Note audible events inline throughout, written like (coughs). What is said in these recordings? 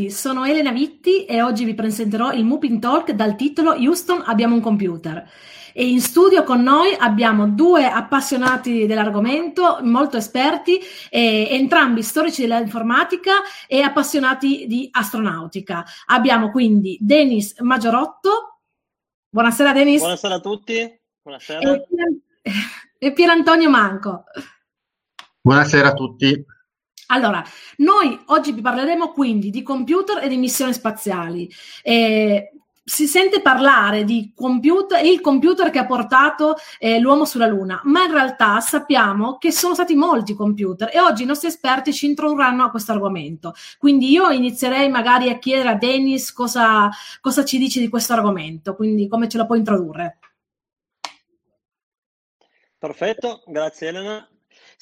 Tutti, sono Elena Vitti e oggi vi presenterò il Moving Talk dal titolo Houston abbiamo un computer. E in studio con noi abbiamo due appassionati dell'argomento, molto esperti, eh, entrambi storici dell'informatica e appassionati di astronautica. Abbiamo quindi Denis Maggiorotto. Buonasera Denis. Buonasera a tutti. Buonasera. E, (laughs) e Pier Antonio Manco. Buonasera a tutti. Allora, noi oggi vi parleremo quindi di computer e di missioni spaziali. Eh, si sente parlare di computer, il computer che ha portato eh, l'uomo sulla Luna, ma in realtà sappiamo che sono stati molti computer e oggi i nostri esperti ci introdurranno a questo argomento. Quindi io inizierei magari a chiedere a Dennis cosa, cosa ci dice di questo argomento, quindi come ce lo può introdurre. Perfetto, grazie Elena.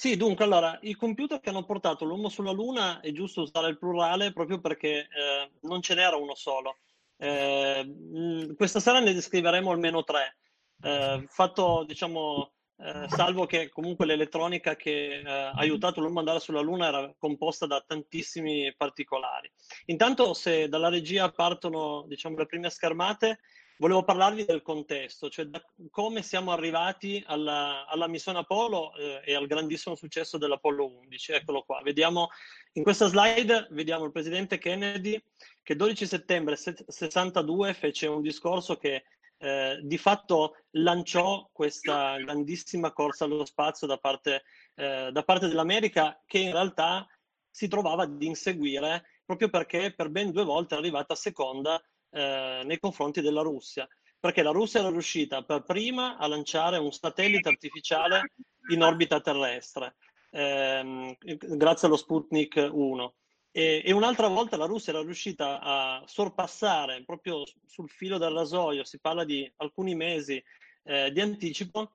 Sì, dunque, allora, i computer che hanno portato l'uomo sulla Luna è giusto usare il plurale proprio perché eh, non ce n'era uno solo. Eh, questa sera ne descriveremo almeno tre. Eh, fatto, diciamo, eh, salvo che comunque l'elettronica che eh, ha aiutato l'uomo ad andare sulla Luna era composta da tantissimi particolari. Intanto, se dalla regia partono, diciamo, le prime schermate, volevo parlarvi del contesto, cioè da come siamo arrivati alla, alla missione Apollo eh, e al grandissimo successo dell'Apollo 11. Eccolo qua, vediamo in questa slide vediamo il presidente Kennedy che il 12 settembre 62 fece un discorso che eh, di fatto lanciò questa grandissima corsa allo spazio da parte, eh, da parte dell'America che in realtà si trovava ad inseguire proprio perché per ben due volte è arrivata seconda eh, nei confronti della Russia, perché la Russia era riuscita per prima a lanciare un satellite artificiale in orbita terrestre, ehm, grazie allo Sputnik 1. E, e, un'altra volta la Russia era riuscita a sorpassare proprio sul filo del rasoio, si parla di alcuni mesi eh, di anticipo,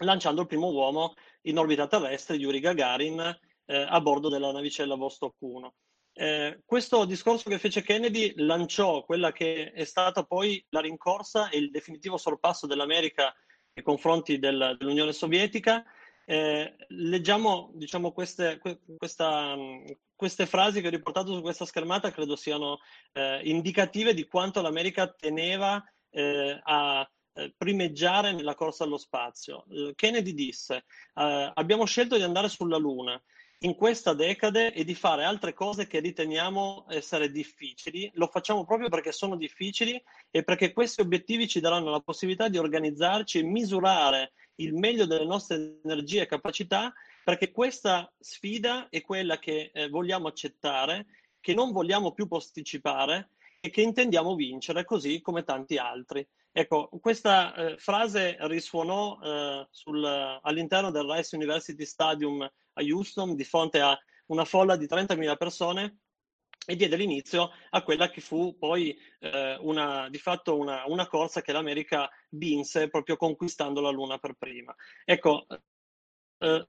lanciando il primo uomo in orbita terrestre, Yuri Gagarin, eh, a bordo della navicella Vostok 1. Eh, questo discorso che fece Kennedy lanciò quella che è stata poi la rincorsa e il definitivo sorpasso dell'America nei confronti del, dell'Unione Sovietica. Eh, leggiamo diciamo, queste, questa, queste, frasi che ho riportato su questa schermata, credo siano eh, indicative di quanto l'America teneva eh, a eh, primeggiare nella corsa allo spazio. Eh, Kennedy disse, abbiamo scelto di andare sulla Luna in questa decade e di fare altre cose che riteniamo essere difficili. Lo facciamo proprio perché sono difficili e perché questi obiettivi ci daranno la possibilità di organizzarci e misurare il meglio delle nostre energie e capacità, perché questa sfida è quella che eh, vogliamo accettare, che non vogliamo più posticipare e che intendiamo vincere, così come tanti altri. Ecco, questa eh, frase risuonò eh, sul, all'interno del Rice University Stadium a Houston di fronte a una folla di 30.000 persone e diede l'inizio a quella che fu poi eh, una, di fatto una, una, corsa che l'America vinse proprio conquistando la Luna per prima. Ecco, eh,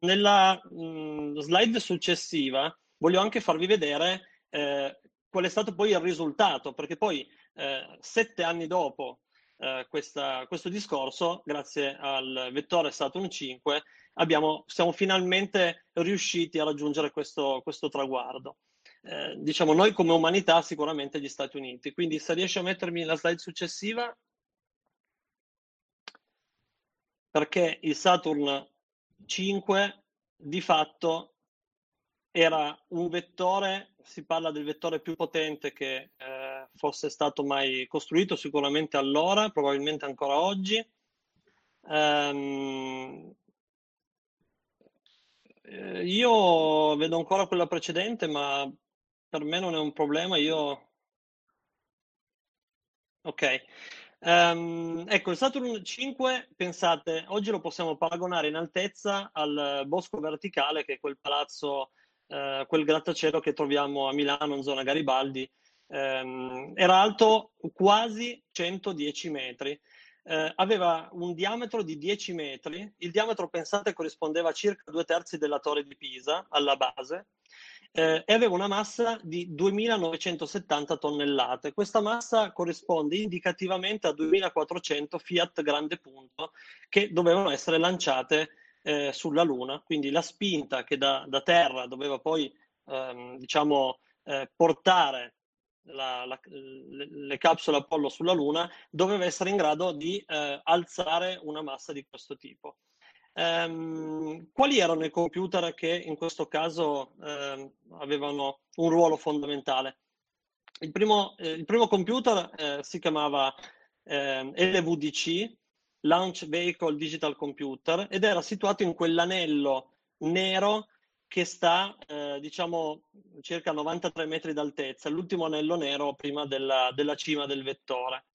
nella mh, mm, slide successiva voglio anche farvi vedere eh, qual è stato poi il risultato, perché poi eh, sette anni dopo eh, questa, questo discorso, grazie al vettore Saturn 5, abbiamo, siamo finalmente riusciti a raggiungere questo, questo traguardo. Eh, diciamo noi come umanità sicuramente gli Stati Uniti. Quindi se riesci a mettermi la slide successiva, perché il Saturn 5 di fatto era un vettore, si parla del vettore più potente che eh, fosse stato mai costruito, sicuramente allora, probabilmente ancora oggi. Um, io vedo ancora quella precedente, ma per me non è un problema. Io... Ok. Um, ecco, il Saturn 5, pensate, oggi lo possiamo paragonare in altezza al Bosco Verticale, che è quel palazzo eh, quel grattacielo che troviamo a Milano in zona Garibaldi. Eh, era alto quasi 110 metri. Eh, aveva un diametro di 10 metri, il diametro pensate corrispondeva a circa due terzi della torre di Pisa alla base eh, e aveva una massa di 2970 tonnellate. Questa massa corrisponde indicativamente a 2400 Fiat grande punto che dovevano essere lanciate eh, sulla Luna, quindi la spinta che da, da terra doveva poi ehm, diciamo, eh, portare la, la, le, le, capsule Apollo sulla Luna, doveva essere in grado di eh, alzare una massa di questo tipo. Um, quali erano i computer che in questo caso eh, avevano un ruolo fondamentale? Il primo, eh, il primo computer eh, si chiamava ehm, LVDC, Launch Vehicle Digital Computer, ed era situato in quell'anello nero che sta, eh, diciamo, circa 93 metri d'altezza, l'ultimo anello nero prima della, della cima del vettore.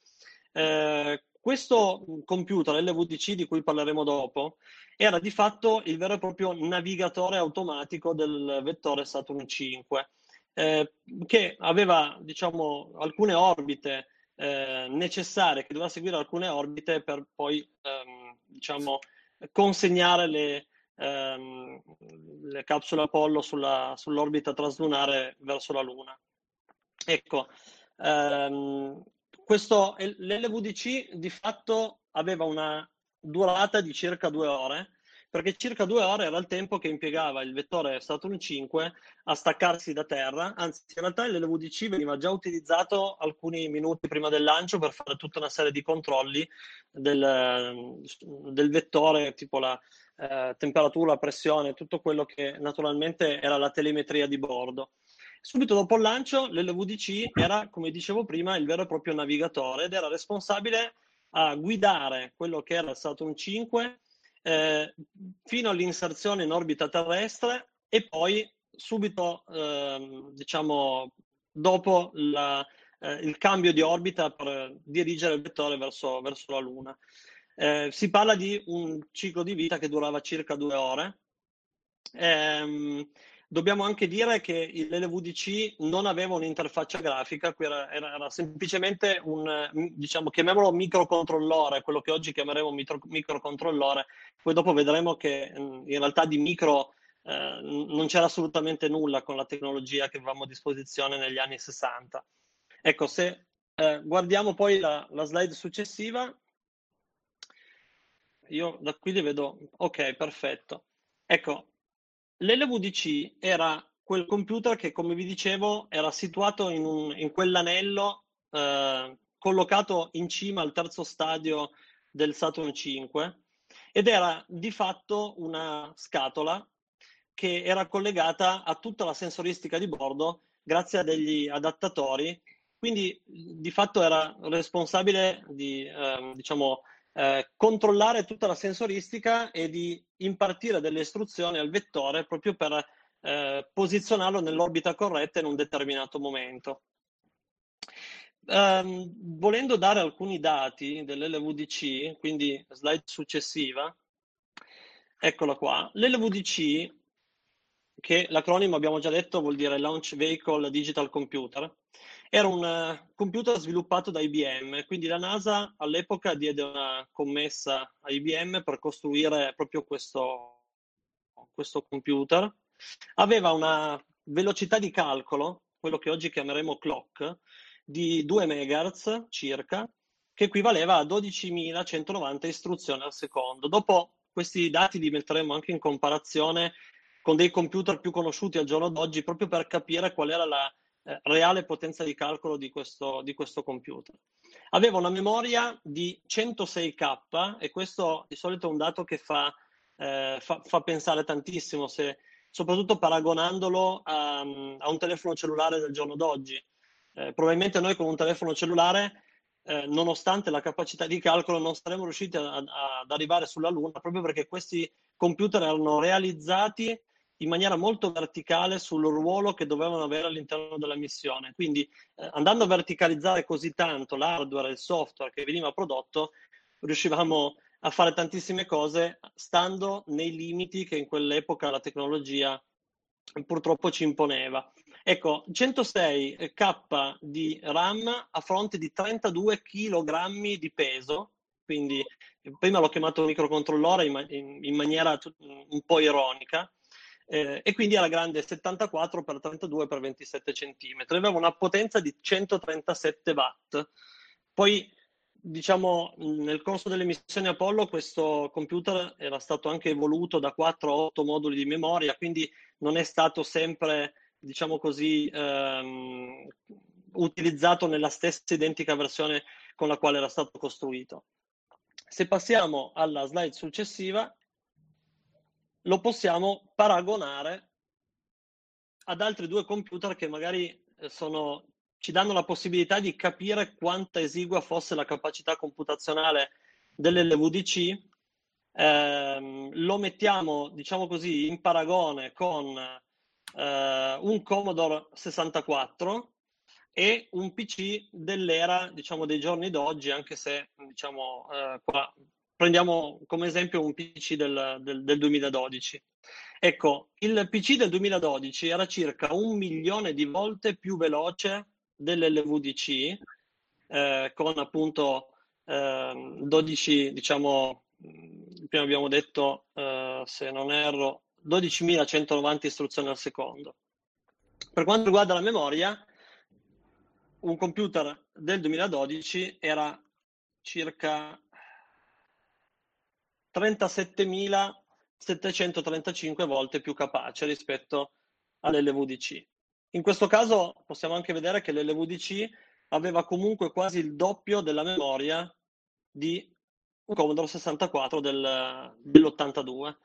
Eh, questo computer LVDC di cui parleremo dopo era di fatto il vero e proprio navigatore automatico del vettore Saturn 5, eh, che aveva diciamo, alcune orbite eh, necessarie, che doveva seguire alcune orbite per poi ehm, diciamo, consegnare le, ehm, le, capsule Apollo sulla, sull'orbita traslunare verso la Luna. Ecco, ehm, questo, l'LVDC di fatto aveva una durata di circa due ore, perché circa due ore era il tempo che impiegava il vettore Saturn 5 a staccarsi da terra, anzi in realtà l'LVDC veniva già utilizzato alcuni minuti prima del lancio per fare tutta una serie di controlli del, del vettore, tipo la eh, temperatura, pressione, tutto quello che naturalmente era la telemetria di bordo. Subito dopo il lancio l'LVDC era, come dicevo prima, il vero e proprio navigatore ed era responsabile a guidare quello che era Saturn 5 eh, fino all'inserzione in orbita terrestre e poi subito, eh, diciamo, dopo la, eh, il cambio di orbita per dirigere il vettore verso, verso la Luna. Eh, si parla di un ciclo di vita che durava circa due ore. Ehm, Dobbiamo anche dire che l'LVDC non aveva un'interfaccia grafica, era, era, era, semplicemente un, diciamo, chiamiamolo microcontrollore, quello che oggi chiameremo micro, microcontrollore. Poi dopo vedremo che in realtà di micro eh, non c'era assolutamente nulla con la tecnologia che avevamo a disposizione negli anni 60. Ecco, se eh, guardiamo poi la, la slide successiva, io da qui li vedo, ok, perfetto. Ecco, L'LVDC era quel computer che, come vi dicevo, era situato in, un, in quell'anello eh, collocato in cima al terzo stadio del Saturn 5 ed era di fatto una scatola che era collegata a tutta la sensoristica di bordo grazie a degli adattatori. Quindi di fatto era responsabile di eh, diciamo, eh, controllare tutta la sensoristica e di impartire delle istruzioni al vettore proprio per eh, posizionarlo nell'orbita corretta in un determinato momento. Um, volendo dare alcuni dati dell'LVDC, quindi slide successiva, eccola qua, l'LVDC, che l'acronimo abbiamo già detto vuol dire Launch Vehicle Digital Computer, era un uh, computer sviluppato da IBM, quindi la NASA all'epoca diede una commessa a IBM per costruire proprio questo, questo computer. Aveva una velocità di calcolo, quello che oggi chiameremo clock, di 2 MHz circa, che equivaleva a 12.190 istruzioni al secondo. Dopo questi dati li metteremo anche in comparazione con dei computer più conosciuti al giorno d'oggi, proprio per capire qual era la eh, reale potenza di calcolo di questo, di questo computer. Aveva una memoria di 106K e questo di solito è un dato che fa, eh, fa, fa pensare tantissimo, se, soprattutto paragonandolo a, a, un telefono cellulare del giorno d'oggi. Eh, probabilmente noi con un telefono cellulare, eh, nonostante la capacità di calcolo, non saremmo riusciti a, a, ad arrivare sulla Luna proprio perché questi computer erano realizzati in maniera molto verticale sul ruolo che dovevano avere all'interno della missione. Quindi eh, andando a verticalizzare così tanto l'hardware e il software che veniva prodotto, riuscivamo a fare tantissime cose stando nei limiti che in quell'epoca la tecnologia purtroppo ci imponeva. Ecco, 106K di RAM a fronte di 32 kg di peso, quindi prima l'ho chiamato microcontrollore in, in, in maniera un po' ironica, eh, e quindi era grande 74 x 32 x 27 cm. Aveva una potenza di 137 watt. Poi, diciamo, nel corso delle missioni Apollo questo computer era stato anche evoluto da 4 a 8 moduli di memoria, quindi non è stato sempre diciamo così, ehm, utilizzato nella stessa identica versione con la quale era stato costruito. Se passiamo alla slide successiva, lo possiamo paragonare ad altri due computer che magari eh, sono, ci danno la possibilità di capire quanta esigua fosse la capacità computazionale dell'LVDC. Eh, lo mettiamo, diciamo così, in paragone con eh, un Commodore 64 e un PC dell'era, diciamo, dei giorni d'oggi, anche se, diciamo, eh, qua prendiamo come esempio un PC del, del, del 2012. Ecco, il PC del 2012 era circa un milione di volte più veloce dell'LVDC, eh, con appunto eh, 12, diciamo, prima abbiamo detto, eh, se non erro, 12.190 istruzioni al secondo. Per quanto riguarda la memoria, un computer del 2012 era circa 37.735 volte più capace rispetto all'LVDC. In questo caso possiamo anche vedere che l'LVDC aveva comunque quasi il doppio della memoria di un Commodore 64 del, dell'82.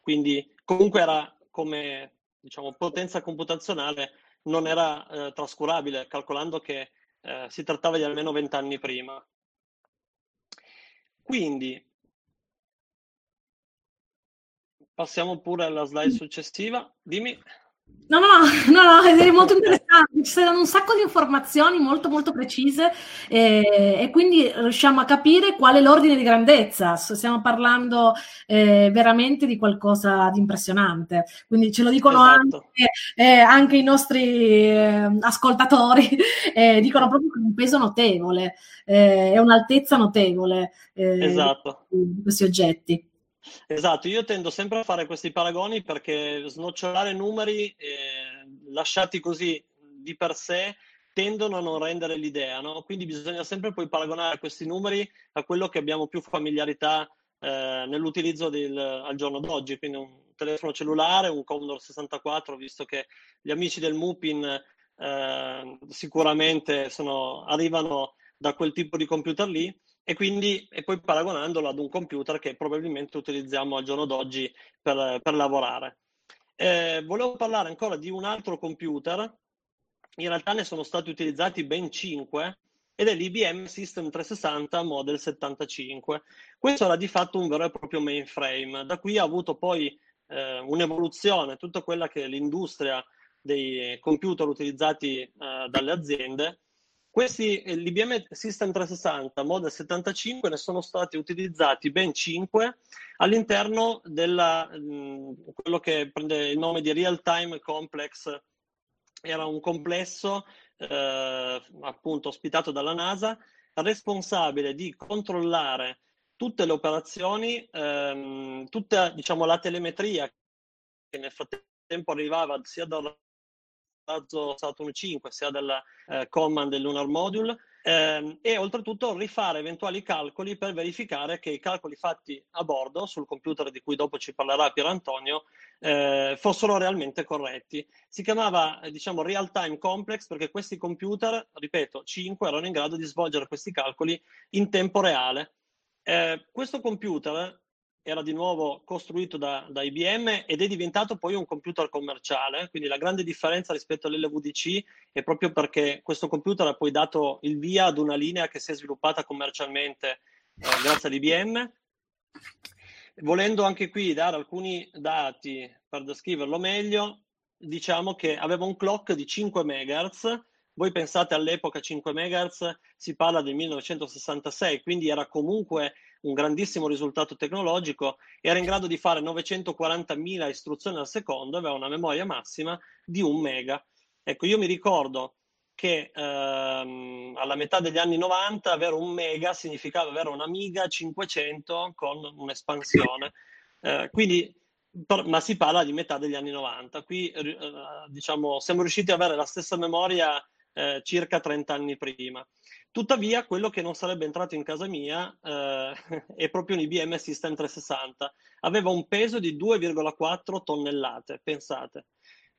Quindi comunque era come diciamo, potenza computazionale non era eh, trascurabile, calcolando che eh, si trattava di almeno 20 anni prima. Quindi passiamo pure alla slide successiva. Dimmi. No, no, no, no, è (laughs) molto interessante, ci saranno un sacco di informazioni molto molto precise eh, e quindi riusciamo a capire qual è l'ordine di grandezza, stiamo parlando eh, veramente di qualcosa di impressionante, quindi ce lo dicono esatto. anche, eh, anche, i nostri eh, ascoltatori, (laughs) eh, dicono proprio che è un peso notevole, è eh, un'altezza notevole esatto. di questi oggetti. Esatto, io tendo sempre a fare questi paragoni perché snocciolare numeri eh, lasciati così di per sé tendono a non rendere l'idea, no? quindi bisogna sempre poi paragonare questi numeri a quello che abbiamo più familiarità eh, nell'utilizzo del, al giorno d'oggi, quindi un telefono cellulare, un Commodore 64, visto che gli amici del Mupin eh, sicuramente sono, arrivano da quel tipo di computer lì e quindi e poi paragonandolo ad un computer che probabilmente utilizziamo al giorno d'oggi per, per lavorare. Eh, volevo parlare ancora di un altro computer, in realtà ne sono stati utilizzati ben 5 ed è l'IBM System 360 Model 75. Questo era di fatto un vero e proprio mainframe, da qui ha avuto poi eh, un'evoluzione, tutta quella che è l'industria dei computer utilizzati eh, dalle aziende questi, eh, l'IBM System 360 Model 75 ne sono stati utilizzati ben 5 all'interno di mm, quello che prende il nome di Real Time Complex. Era un complesso eh, appunto ospitato dalla NASA, responsabile di controllare tutte le operazioni, ehm, tutta diciamo, la telemetria che nel frattempo arrivava sia dal razzo Saturn 5 sia della eh, command del Lunar Module ehm, e oltretutto rifare eventuali calcoli per verificare che i calcoli fatti a bordo sul computer di cui dopo ci parlerà Pier Antonio eh, fossero realmente corretti. Si chiamava diciamo real time complex perché questi computer, ripeto, 5 erano in grado di svolgere questi calcoli in tempo reale. Eh, questo computer era di nuovo costruito da, da, IBM ed è diventato poi un computer commerciale, quindi la grande differenza rispetto all'LVDC è proprio perché questo computer ha poi dato il via ad una linea che si è sviluppata commercialmente eh, grazie all'IBM. Volendo anche qui dare alcuni dati per descriverlo meglio, diciamo che aveva un clock di 5 MHz, voi pensate all'epoca 5 MHz, si parla del 1966, quindi era comunque un grandissimo risultato tecnologico, era in grado di fare 940.000 istruzioni al secondo, aveva una memoria massima di un mega. Ecco, io mi ricordo che ehm, alla metà degli anni 90 avere un mega significava avere un'Amiga 500 con un'espansione. Eh, quindi, per, ma si parla di metà degli anni 90. Qui eh, diciamo, siamo riusciti ad avere la stessa memoria eh, circa 30 anni prima. Tuttavia, quello che non sarebbe entrato in casa mia eh, (laughs) è proprio un IBM System 360. Aveva un peso di 2,4 tonnellate, pensate.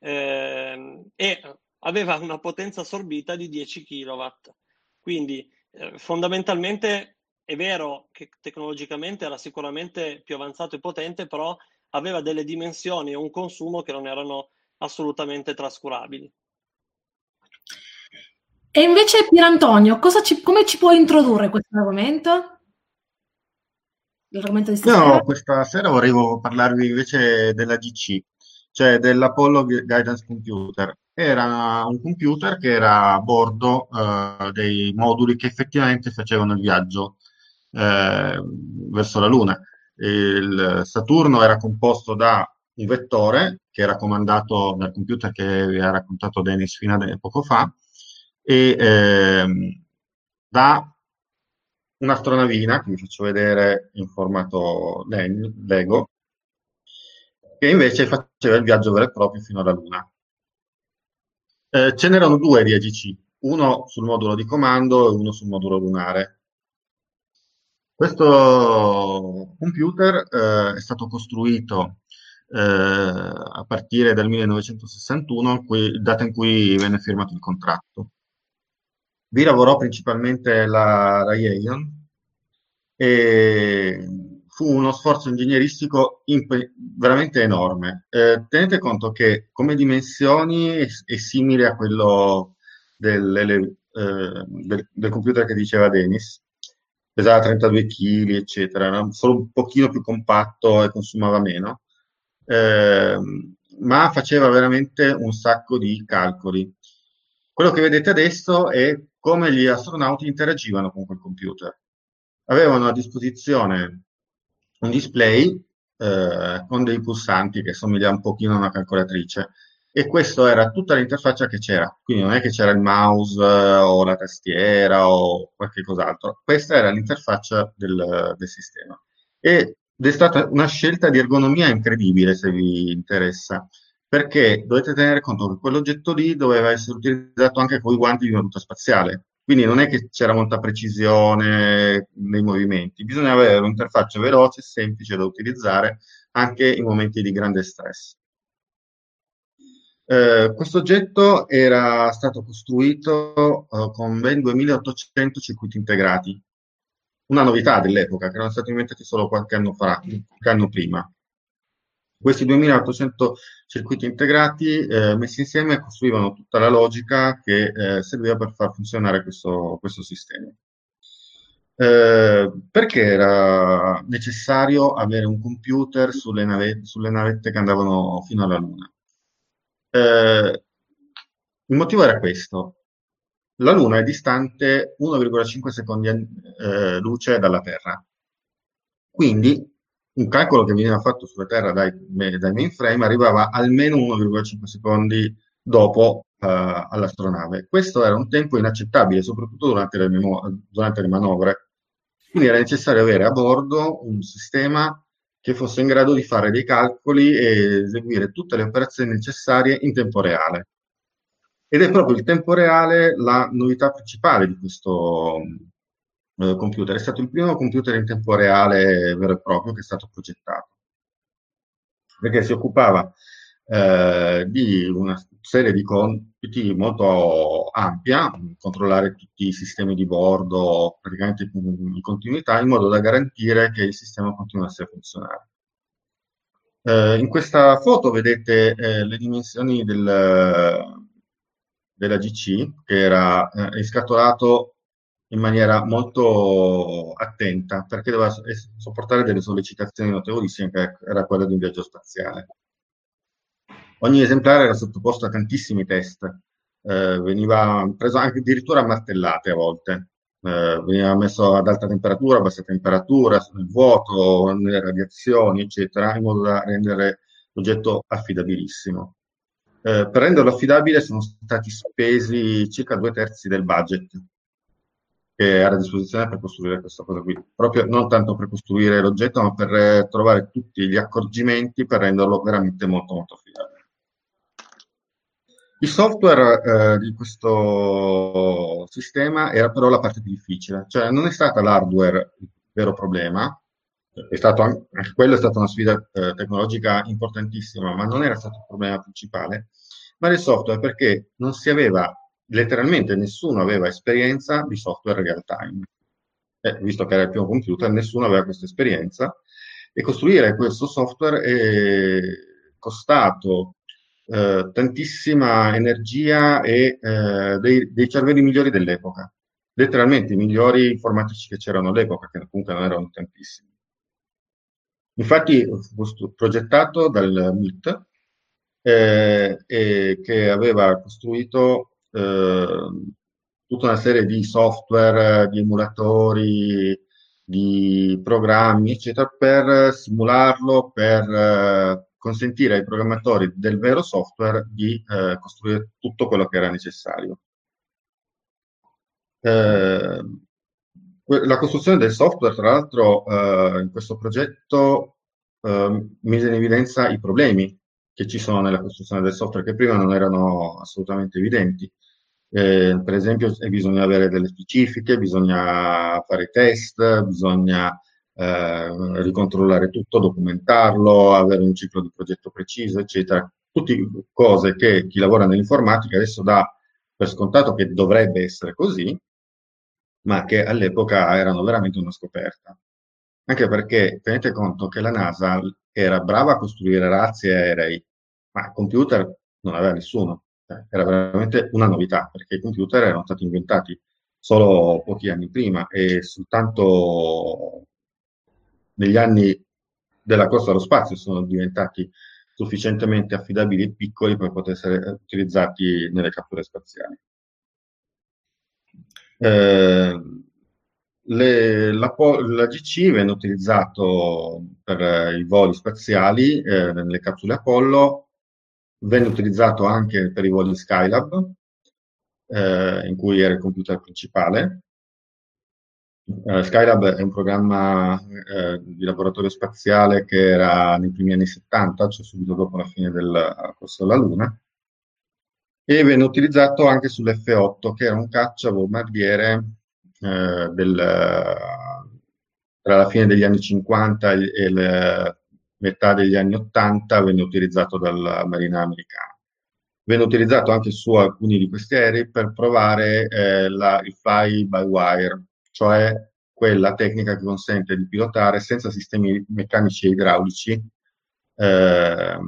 eh, e aveva una potenza assorbita di 10 kW. Quindi eh, fondamentalmente è vero che tecnologicamente era sicuramente più avanzato e potente, però aveva delle dimensioni e un consumo che non erano assolutamente trascurabili. E invece Pierantonio, ci, come ci puoi introdurre questo argomento? L'argomento di stasera? No, questa sera volevo parlarvi invece della GC, cioè dell'Apollo Guidance Computer. Era un computer che era a bordo eh, dei moduli che effettivamente facevano il viaggio eh, verso la Luna. Il Saturno era composto da un vettore che era comandato dal computer che vi ha raccontato Dennis fino a poco fa e ehm, da un'astronavina che vi faccio vedere in formato Lego che invece faceva il viaggio vero e proprio fino alla Luna. Eh, ce n'erano due di AGC, uno sul modulo di comando e uno sul modulo lunare. Questo computer eh, è stato costruito eh, a partire dal 1961, cui, data in cui venne firmato il contratto. Vi lavorò principalmente la, Ion e fu uno sforzo ingegneristico imp- veramente enorme. Eh, tenete conto che come dimensioni è, è simile a quello del, eh, del, del, computer che diceva Dennis, pesava 32 kg, eccetera, era solo un pochino più compatto e consumava meno, eh, ma faceva veramente un sacco di calcoli. Quello che vedete adesso è come gli astronauti interagivano con quel computer. Avevano a disposizione un display eh, con dei pulsanti che somiglia un pochino a una calcolatrice e questa era tutta l'interfaccia che c'era, quindi non è che c'era il mouse eh, o la tastiera o qualche cos'altro, questa era l'interfaccia del, del sistema. Ed è stata una scelta di ergonomia incredibile se vi interessa, perché dovete tenere conto che quell'oggetto lì doveva essere utilizzato anche con i guanti di una ruta spaziale, quindi non è che c'era molta precisione nei movimenti, bisognava avere un'interfaccia veloce e semplice da utilizzare anche in momenti di grande stress. Eh, questo oggetto era stato costruito eh, con ben 2800 circuiti integrati, una novità dell'epoca che erano stati inventati solo qualche anno, fa, qualche anno prima. Questi 2800 circuiti integrati eh, messi insieme costruivano tutta la logica che eh, serviva per far funzionare questo, questo sistema. Eh, perché era necessario avere un computer sulle, nave, sulle navette che andavano fino alla Luna? Eh, il motivo era questo. La Luna è distante 1,5 secondi eh, luce dalla Terra. Quindi un calcolo che veniva fatto sulla Terra dai, dai mainframe arrivava almeno 1,5 secondi dopo uh, all'astronave. Questo era un tempo inaccettabile, soprattutto durante le, durante le manovre. Quindi era necessario avere a bordo un sistema che fosse in grado di fare dei calcoli e eseguire tutte le operazioni necessarie in tempo reale. Ed è proprio il tempo reale la novità principale di questo eh, computer. È stato il primo computer in tempo reale vero e proprio che è stato progettato, perché si occupava eh, di una serie di compiti molto ampia, controllare tutti i sistemi di bordo praticamente in continuità, in modo da garantire che il sistema continuasse a funzionare. Eh, in questa foto vedete eh, le dimensioni del, della GC, che era eh, scatolato in maniera molto attenta, perché doveva sopportare delle sollecitazioni notevolissime, che era quella di un viaggio spaziale. Ogni esemplare era sottoposto a tantissimi test, eh, veniva preso anche addirittura a martellate a volte, eh, veniva messo ad alta temperatura, a bassa temperatura, nel vuoto, nelle radiazioni, eccetera, in modo da rendere l'oggetto affidabilissimo. Eh, per renderlo affidabile sono stati spesi circa due terzi del budget che era a disposizione per costruire questa cosa qui. Proprio non tanto per costruire l'oggetto, ma per trovare tutti gli accorgimenti per renderlo veramente molto molto affidabile. Il software eh, di questo sistema era però la parte più difficile, cioè non è stata l'hardware il vero problema, è stato anche, quello è stata una sfida eh, tecnologica importantissima, ma non era stato il problema principale. ma del software perché non si aveva, letteralmente nessuno aveva esperienza di software real time. Eh, visto che era il primo computer, nessuno aveva questa esperienza e costruire questo software è costato eh, tantissima energia e eh, dei, dei cervelli migliori dell'epoca, letteralmente i migliori informatici che c'erano all'epoca, che comunque non erano tantissimi. Infatti fu progettato dal MIT, eh, che aveva costruito tutta una serie di software, di emulatori, di programmi, eccetera, per simularlo, per eh, consentire ai programmatori del vero software di eh, costruire tutto quello che era necessario. Eh, la costruzione del software, tra l'altro, eh, in questo progetto mise in evidenza i problemi che ci sono nella costruzione del software, che prima non erano assolutamente evidenti. Eh, per esempio, bisogna avere delle specifiche, bisogna fare test, bisogna eh, ricontrollare tutto, documentarlo, avere un ciclo di progetto preciso, eccetera. Tutte cose che chi lavora nell'informatica adesso dà per scontato che dovrebbe essere così, ma che all'epoca erano veramente una scoperta. Anche perché tenete conto che la NASA era brava a costruire razzi e aerei, ma computer non aveva nessuno. Cioè, era veramente una novità, perché i computer erano stati inventati solo pochi anni prima e soltanto negli anni della corsa allo spazio sono diventati sufficientemente affidabili e piccoli per poter essere utilizzati nelle catture spaziali. Eh, le, la, la, GC venne utilizzato per i voli spaziali eh, nelle capsule Apollo, venne utilizzato anche per i voli Skylab, eh, in cui era il computer principale, Uh, Skylab è un programma eh, di laboratorio spaziale che era nei primi anni 70, cioè subito dopo la fine del corso della Luna, e venne utilizzato anche sull'F8, che era un caccia bombardiere eh, del, tra la fine degli anni 50 e la metà degli anni 80, venne utilizzato dalla Marina americana. Venne utilizzato anche su alcuni di questi aerei per provare eh, la, il fly by wire, cioè quella tecnica che consente di pilotare senza sistemi meccanici e idraulici eh,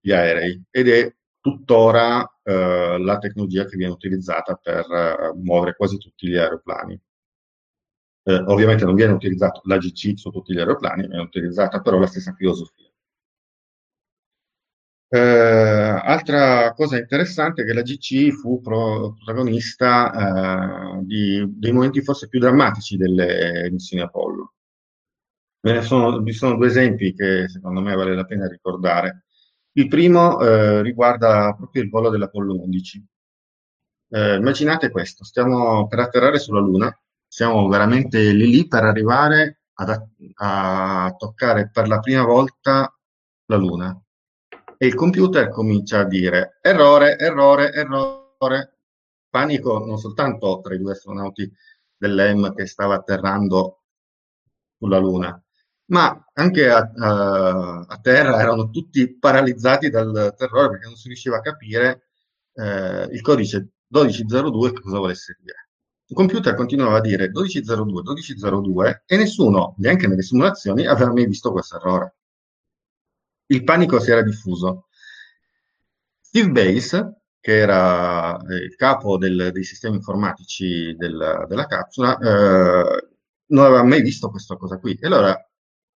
gli aerei ed è tuttora eh, la tecnologia che viene utilizzata per eh, muovere quasi tutti gli aeroplani. Eh, ovviamente non viene utilizzato la GC su tutti gli aeroplani, viene utilizzata però la stessa filosofia. Eh, altra cosa interessante è che la GC fu pro- protagonista eh, di, dei momenti forse più drammatici delle missioni Apollo. Sono, vi sono due esempi che secondo me vale la pena ricordare. Il primo eh, riguarda proprio il volo dell'Apollo 11. Eh, immaginate questo, stiamo per atterrare sulla Luna, siamo veramente lì lì per arrivare ad, a toccare per la prima volta la Luna e il computer comincia a dire errore, errore, errore, panico non soltanto tra i due astronauti dell'EM che stava atterrando sulla Luna, ma anche a, a, a, terra erano tutti paralizzati dal terrore perché non si riusciva a capire eh, il codice 1202 che cosa volesse dire. Il computer continuava a dire 1202, 1202 e nessuno, neanche nelle simulazioni, aveva mai visto questo errore il panico si era diffuso. Steve Base, che era eh, il capo del, dei sistemi informatici del, della capsula, eh, non aveva mai visto questa cosa qui. E allora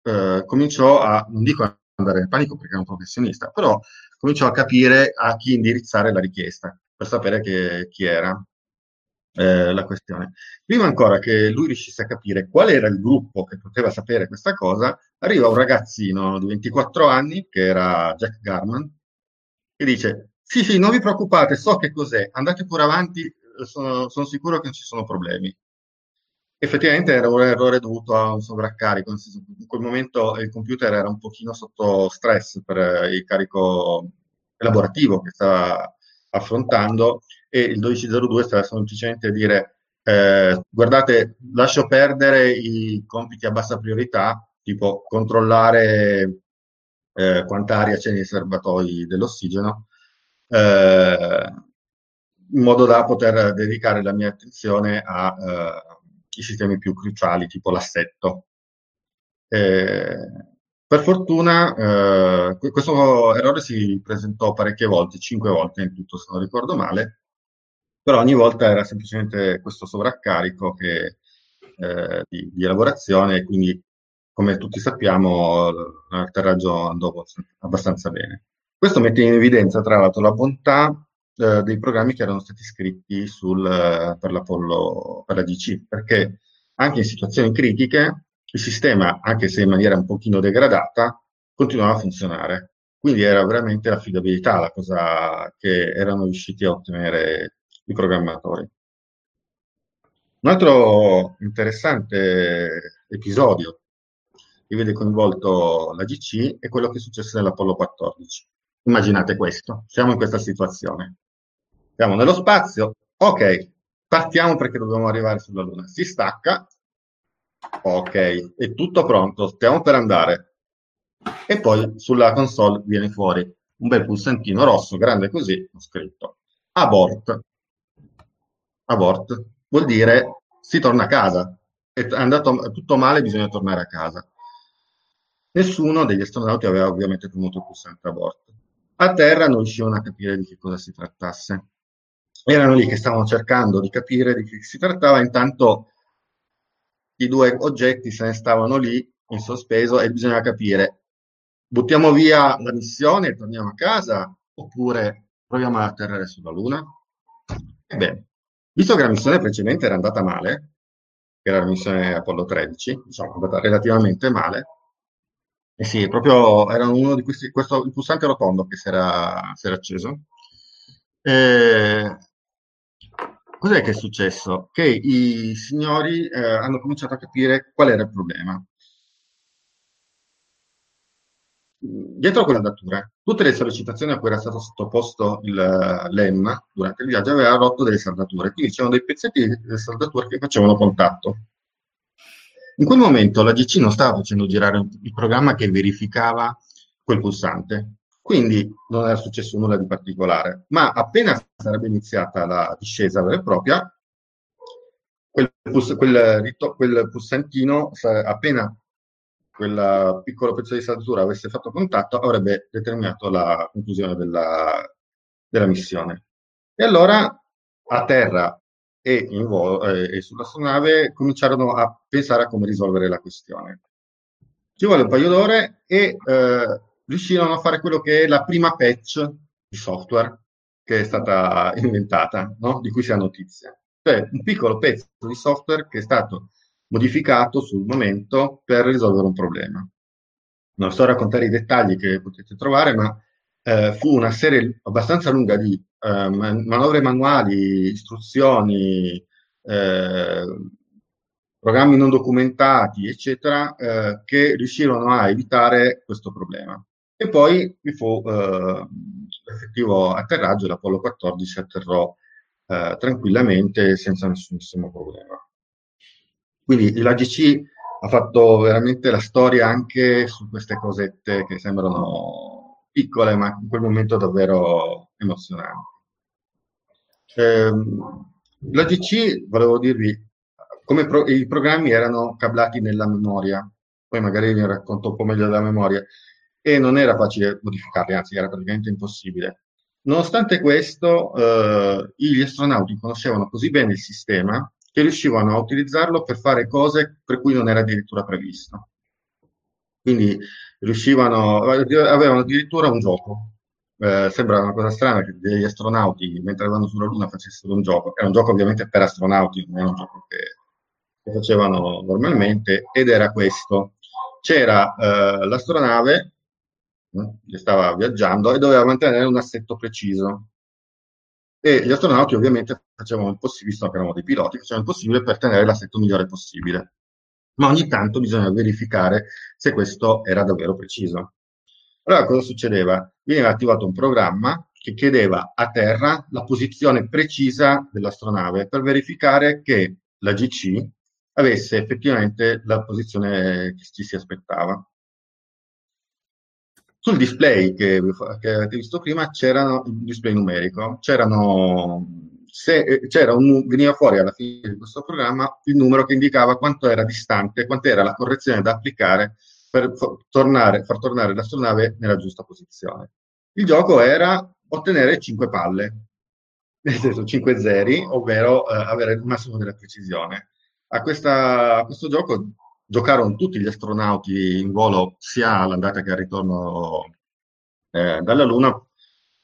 eh, cominciò a, non dico andare in panico perché era un professionista, però cominciò a capire a chi indirizzare la richiesta per sapere che, chi era eh, la questione. Prima ancora che lui riuscisse a capire qual era il gruppo che poteva sapere questa cosa, arriva un ragazzino di 24 anni, che era Jack Garman, che dice, sì, sì, non vi preoccupate, so che cos'è, andate pure avanti, sono, sono sicuro che non ci sono problemi. Effettivamente era un errore dovuto a un sovraccarico, in quel momento il computer era un pochino sotto stress per il carico elaborativo che stava affrontando e il 1202 stava semplicemente dire eh, guardate, lascio perdere i compiti a bassa priorità, tipo controllare eh, quanta aria c'è nei serbatoi dell'ossigeno eh, in modo da poter dedicare la mia attenzione ai eh, sistemi più cruciali, tipo l'assetto. Eh, per fortuna eh, questo errore si presentò parecchie volte, cinque volte in tutto se non ricordo male, però ogni volta era semplicemente questo sovraccarico che, eh, di, di, elaborazione e quindi come tutti sappiamo l'atterraggio andò abbastanza bene. Questo mette in evidenza tra l'altro la bontà eh, dei programmi che erano stati scritti sul, per l'Apollo, per la DC, perché anche in situazioni critiche il sistema, anche se in maniera un pochino degradata, continuava a funzionare. Quindi era veramente l'affidabilità la cosa che erano riusciti a ottenere i programmatori. Un altro interessante episodio che vede coinvolto la GC è quello che successe nell'Apollo 14. Immaginate questo, siamo in questa situazione. Siamo nello spazio, ok, partiamo perché dobbiamo arrivare sulla Luna. Si stacca, Ok, è tutto pronto, stiamo per andare. E poi sulla console viene fuori un bel pulsantino rosso, grande così, ho scritto abort. Abort vuol dire si torna a casa. È andato tutto male, bisogna tornare a casa. Nessuno degli astronauti aveva ovviamente premuto il pulsante abort. A terra non riuscivano a capire di che cosa si trattasse. Erano lì che stavano cercando di capire di che si trattava, intanto i due oggetti se ne stavano lì in sospeso e bisogna capire, buttiamo via la missione e torniamo a casa oppure proviamo ad atterrare sulla Luna? Ebbene, visto che la missione precedente era andata male, che era la missione Apollo 13, diciamo, andata relativamente male, e sì, proprio era uno di questi, questo, il pulsante rotondo che si era, si era acceso. E Cos'è che è successo? Che i signori eh, hanno cominciato a capire qual era il problema. Dietro quella datura, tutte le sollecitazioni a cui era stato sottoposto il LEM durante il viaggio aveva rotto delle saldature, quindi c'erano dei pezzetti di saldature che facevano contatto. In quel momento la GC non stava facendo girare il programma che verificava quel pulsante, quindi non era successo nulla di particolare, ma appena sarebbe iniziata la discesa vera e propria, quel, pus- quel, quel pulsantino, appena quel piccolo pezzo di saldatura avesse fatto contatto, avrebbe determinato la conclusione della, della missione. E allora a terra e, in volo, eh, e sull'astronave cominciarono a pensare a come risolvere la questione. Ci vuole un paio d'ore e eh, riuscirono a fare quello che è la prima patch di software che è stata inventata, no? di cui si ha notizia. Cioè un piccolo pezzo di software che è stato modificato sul momento per risolvere un problema. Non sto a raccontare i dettagli che potete trovare, ma eh, fu una serie abbastanza lunga di eh, manovre manuali, istruzioni, eh, programmi non documentati, eccetera, eh, che riuscirono a evitare questo problema. E poi vi fu eh, l'effettivo atterraggio, l'Apollo 14 atterrò eh, tranquillamente senza nessunissimo problema. Quindi l'AGC ha fatto veramente la storia anche su queste cosette che sembrano piccole, ma in quel momento davvero emozionanti. Eh, L'AGC, volevo dirvi, come pro- i programmi erano cablati nella memoria, poi magari vi racconto un po' meglio della memoria e non era facile modificarli, anzi era praticamente impossibile. Nonostante questo, eh, gli astronauti conoscevano così bene il sistema che riuscivano a utilizzarlo per fare cose per cui non era addirittura previsto. Quindi riuscivano, avevano addirittura un gioco. Eh, sembra una cosa strana che degli astronauti, mentre erano sulla Luna, facessero un gioco. Era un gioco ovviamente per astronauti, non era un gioco che, che facevano normalmente, ed era questo. C'era eh, l'astronave che stava viaggiando e doveva mantenere un assetto preciso. E gli astronauti ovviamente facevano il possibile, visto che erano dei piloti, facevano il possibile per tenere l'assetto migliore possibile. Ma ogni tanto bisogna verificare se questo era davvero preciso. Allora cosa succedeva? Veniva attivato un programma che chiedeva a terra la posizione precisa dell'astronave per verificare che la GC avesse effettivamente la posizione che ci si aspettava. Sul display che, che avete visto prima c'era un display numerico, se, c'era un, veniva fuori alla fine di questo programma il numero che indicava quanto era distante, quanto era la correzione da applicare per tornare, far tornare l'astronave nella giusta posizione. Il gioco era ottenere 5 palle, nel senso 5 zeri, ovvero eh, avere il massimo della precisione. A, questa, a, questo gioco giocarono tutti gli astronauti in volo sia all'andata che al ritorno eh, dalla Luna,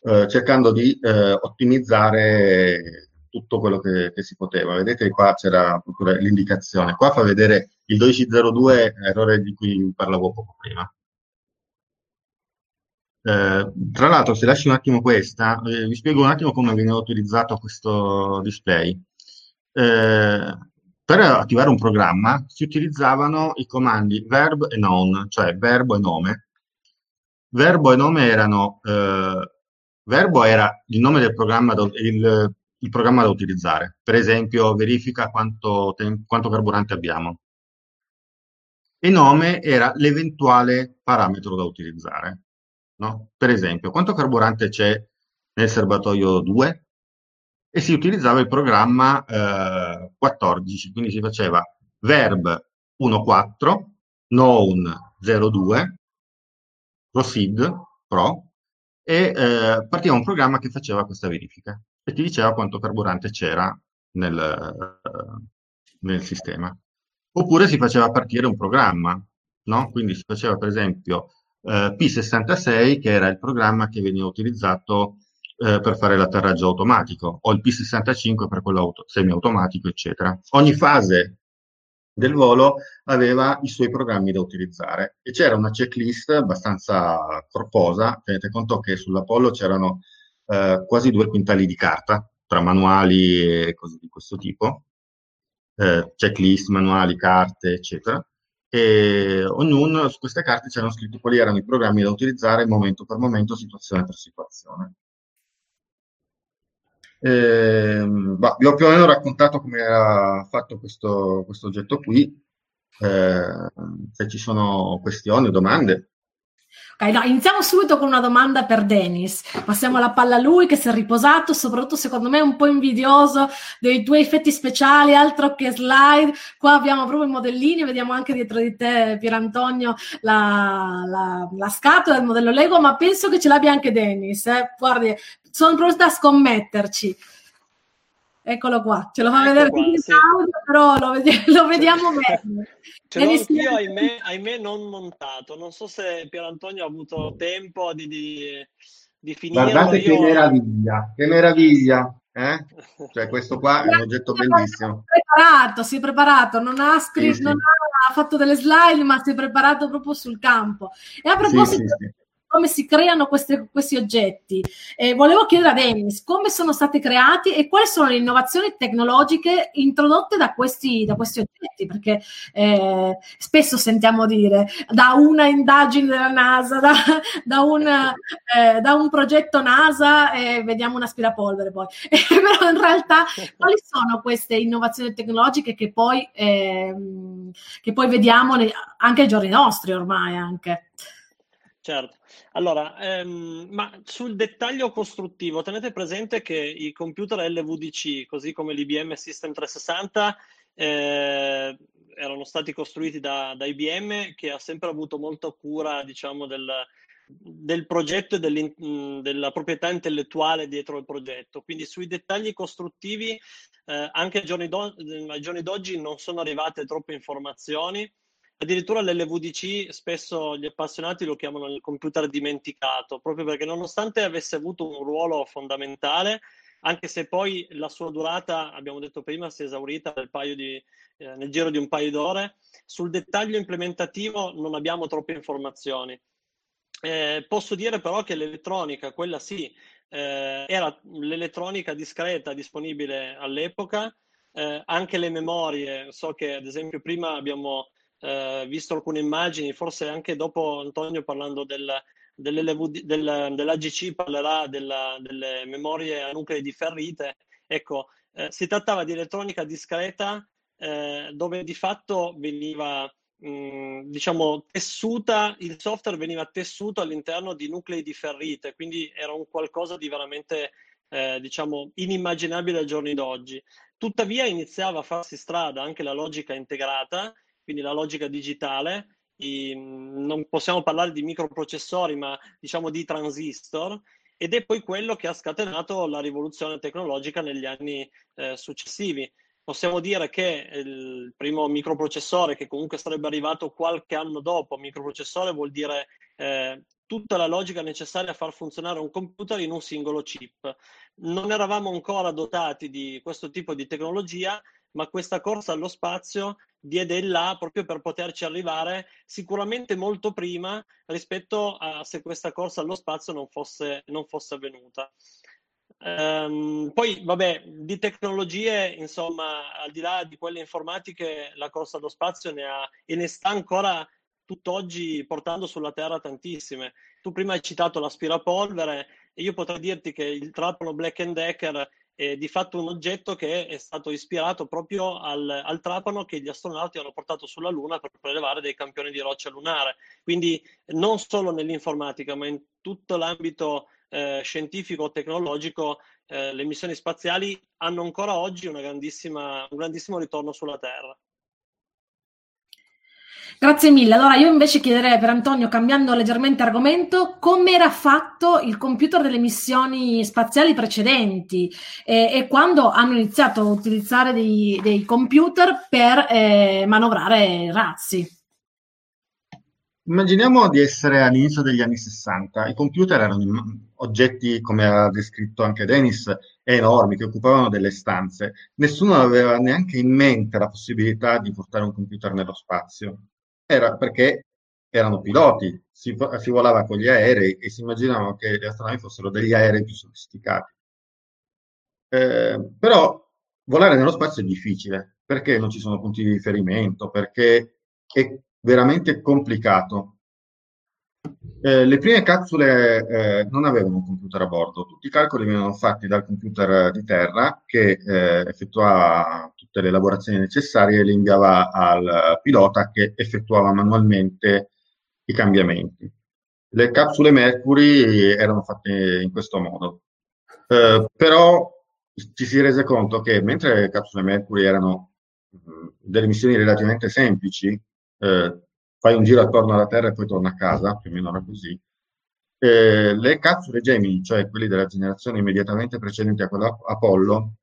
eh, cercando di eh, ottimizzare tutto quello che, che, si poteva. Vedete qua c'era l'indicazione. Qua fa vedere il 1202, errore di cui parlavo poco prima. Eh, tra l'altro, se lasci un attimo questa, eh, vi spiego un attimo come viene utilizzato questo display. Eh, per attivare un programma si utilizzavano i comandi verb e noun, cioè verbo e nome. Verbo e nome erano, eh, verbo era il nome del programma, da, il, il, programma da utilizzare. Per esempio, verifica quanto, quanto carburante abbiamo. E nome era l'eventuale parametro da utilizzare. No? Per esempio, quanto carburante c'è nel serbatoio 2? E si utilizzava il programma eh, 14, quindi si faceva verb 1.4, known 02, proceed, pro, e eh, partiva un programma che faceva questa verifica e ti diceva quanto carburante c'era nel, nel sistema. Oppure si faceva partire un programma, no? Quindi si faceva per esempio eh, P66 che era il programma che veniva utilizzato eh, per fare l'atterraggio automatico. O il P65 per quello auto, semiautomatico eccetera. Ogni fase del volo aveva i suoi programmi da utilizzare. E c'era una checklist abbastanza corposa, tenete conto che sull'Apollo c'erano eh, quasi due quintali di carta tra manuali e cose di questo tipo, eh, checklist, manuali, carte, eccetera. E ognuno su queste carte c'erano scritti quali erano i programmi da utilizzare momento per momento, situazione per situazione. Eh, bah, vi ho più o meno raccontato come era fatto questo, questo oggetto qui. Eh, se ci sono questioni o domande. Ok, no, iniziamo subito con una domanda per Dennis. Passiamo la palla a lui che si è riposato, soprattutto secondo me un po' invidioso dei tuoi effetti speciali, altro che slide. Qua abbiamo proprio i modellini, vediamo anche dietro di te, Pierantonio, la, la, la scatola del modello Lego, ma penso che ce l'abbia anche Dennis. Eh? Guardi, sono pronta a scommetterci. Eccolo qua, ce lo fa ecco vedere qua, sì. audio, però lo, vedi- lo vediamo (laughs) bene. Ce l'ho anch'io, ahimè, ahimè, non montato. Non so se Pier Antonio ha avuto tempo di, di, di finire. Guardate io... che meraviglia, che meraviglia. Eh? Cioè, questo qua è un oggetto bellissimo. Si è preparato, si è preparato, non ha scritto, sì, sì. non ha fatto delle slide, ma si è preparato proprio sul campo. E a proposito sì, come si creano queste, questi oggetti. Eh, volevo chiedere a Dennis come sono stati creati e quali sono le innovazioni tecnologiche introdotte da questi, da questi oggetti, perché eh, spesso sentiamo dire da una indagine della NASA, da, da, un, eh, da un, progetto NASA, e vediamo un aspirapolvere poi. (laughs) però in realtà quali sono queste innovazioni tecnologiche che poi, ehm, che poi vediamo anche ai giorni nostri ormai anche? Certo. Allora, ehm, ma sul dettaglio costruttivo, tenete presente che i computer LVDC, così come l'IBM System 360, eh, erano stati costruiti da, da, IBM che ha sempre avuto molta cura, diciamo, del, del progetto e della proprietà intellettuale dietro il progetto. Quindi sui dettagli costruttivi, eh, anche ai giorni, do- ai giorni d'oggi non sono arrivate troppe informazioni Addirittura l'LVDC spesso gli appassionati lo chiamano il computer dimenticato, proprio perché nonostante avesse avuto un ruolo fondamentale, anche se poi la sua durata, abbiamo detto prima, si è esaurita nel, di, eh, nel giro di un paio d'ore, sul dettaglio implementativo non abbiamo troppe informazioni. Eh, posso dire però che l'elettronica, quella sì, eh, era l'elettronica discreta disponibile all'epoca, eh, anche le memorie, so che ad esempio prima abbiamo eh, visto alcune immagini, forse anche dopo Antonio parlando del, del, dell'AGC parlerà della, delle memorie a nuclei differite. Ecco, eh, si trattava di elettronica discreta eh, dove di fatto veniva mh, diciamo, tessuta, il software veniva tessuto all'interno di nuclei di ferrite, quindi era un qualcosa di veramente, eh, diciamo, inimmaginabile ai giorni d'oggi. Tuttavia iniziava a farsi strada anche la logica integrata, quindi la logica digitale, i, non possiamo parlare di microprocessori, ma diciamo di transistor, ed è poi quello che ha scatenato la rivoluzione tecnologica negli anni eh, successivi possiamo dire che il primo microprocessore, che comunque sarebbe arrivato qualche anno dopo, microprocessore vuol dire eh, tutta la logica necessaria a far funzionare un computer in un singolo chip. Non eravamo ancora dotati di questo tipo di tecnologia, ma questa corsa allo spazio diede il là proprio per poterci arrivare sicuramente molto prima rispetto a se questa corsa allo spazio non fosse, non fosse avvenuta. Um, poi, vabbè, di tecnologie, insomma, al di là di quelle informatiche, la corsa allo spazio ne ha e ne sta ancora tutt'oggi portando sulla Terra tantissime. Tu prima hai citato l'aspirapolvere e io potrei dirti che il trapano Black Decker è di fatto un oggetto che è stato ispirato proprio al, al, trapano che gli astronauti hanno portato sulla Luna per prelevare dei campioni di roccia lunare. Quindi non solo nell'informatica, ma in tutto l'ambito eh, scientifico o tecnologico, eh, le missioni spaziali hanno ancora oggi un grandissimo ritorno sulla Terra. Grazie mille. Allora io invece chiederei per Antonio, cambiando leggermente argomento, come era fatto il computer delle missioni spaziali precedenti e, e quando hanno iniziato a utilizzare dei, dei computer per eh, manovrare razzi. Immaginiamo di essere all'inizio degli anni 60. I computer erano oggetti, come ha descritto anche Dennis, enormi, che occupavano delle stanze. Nessuno aveva neanche in mente la possibilità di portare un computer nello spazio. Era perché erano piloti, si, si volava con gli aerei e si immaginavano che gli astronavi fossero degli aerei più sofisticati. Eh, però volare nello spazio è difficile, perché non ci sono punti di riferimento, perché è veramente complicato. Eh, le prime capsule eh, non avevano un computer a bordo, tutti i calcoli venivano fatti dal computer di terra che eh, effettuava tutte le elaborazioni necessarie e le inviava al pilota che effettuava manualmente i cambiamenti. Le capsule Mercury erano fatte in questo modo, eh, però ci si rese conto che mentre le capsule Mercury erano mh, mm, delle missioni relativamente semplici, eh, fai un giro attorno alla Terra e poi torna a casa, più o meno era così. Eh, le capsule Gemini, cioè quelle della generazione immediatamente precedente a quella Apollo,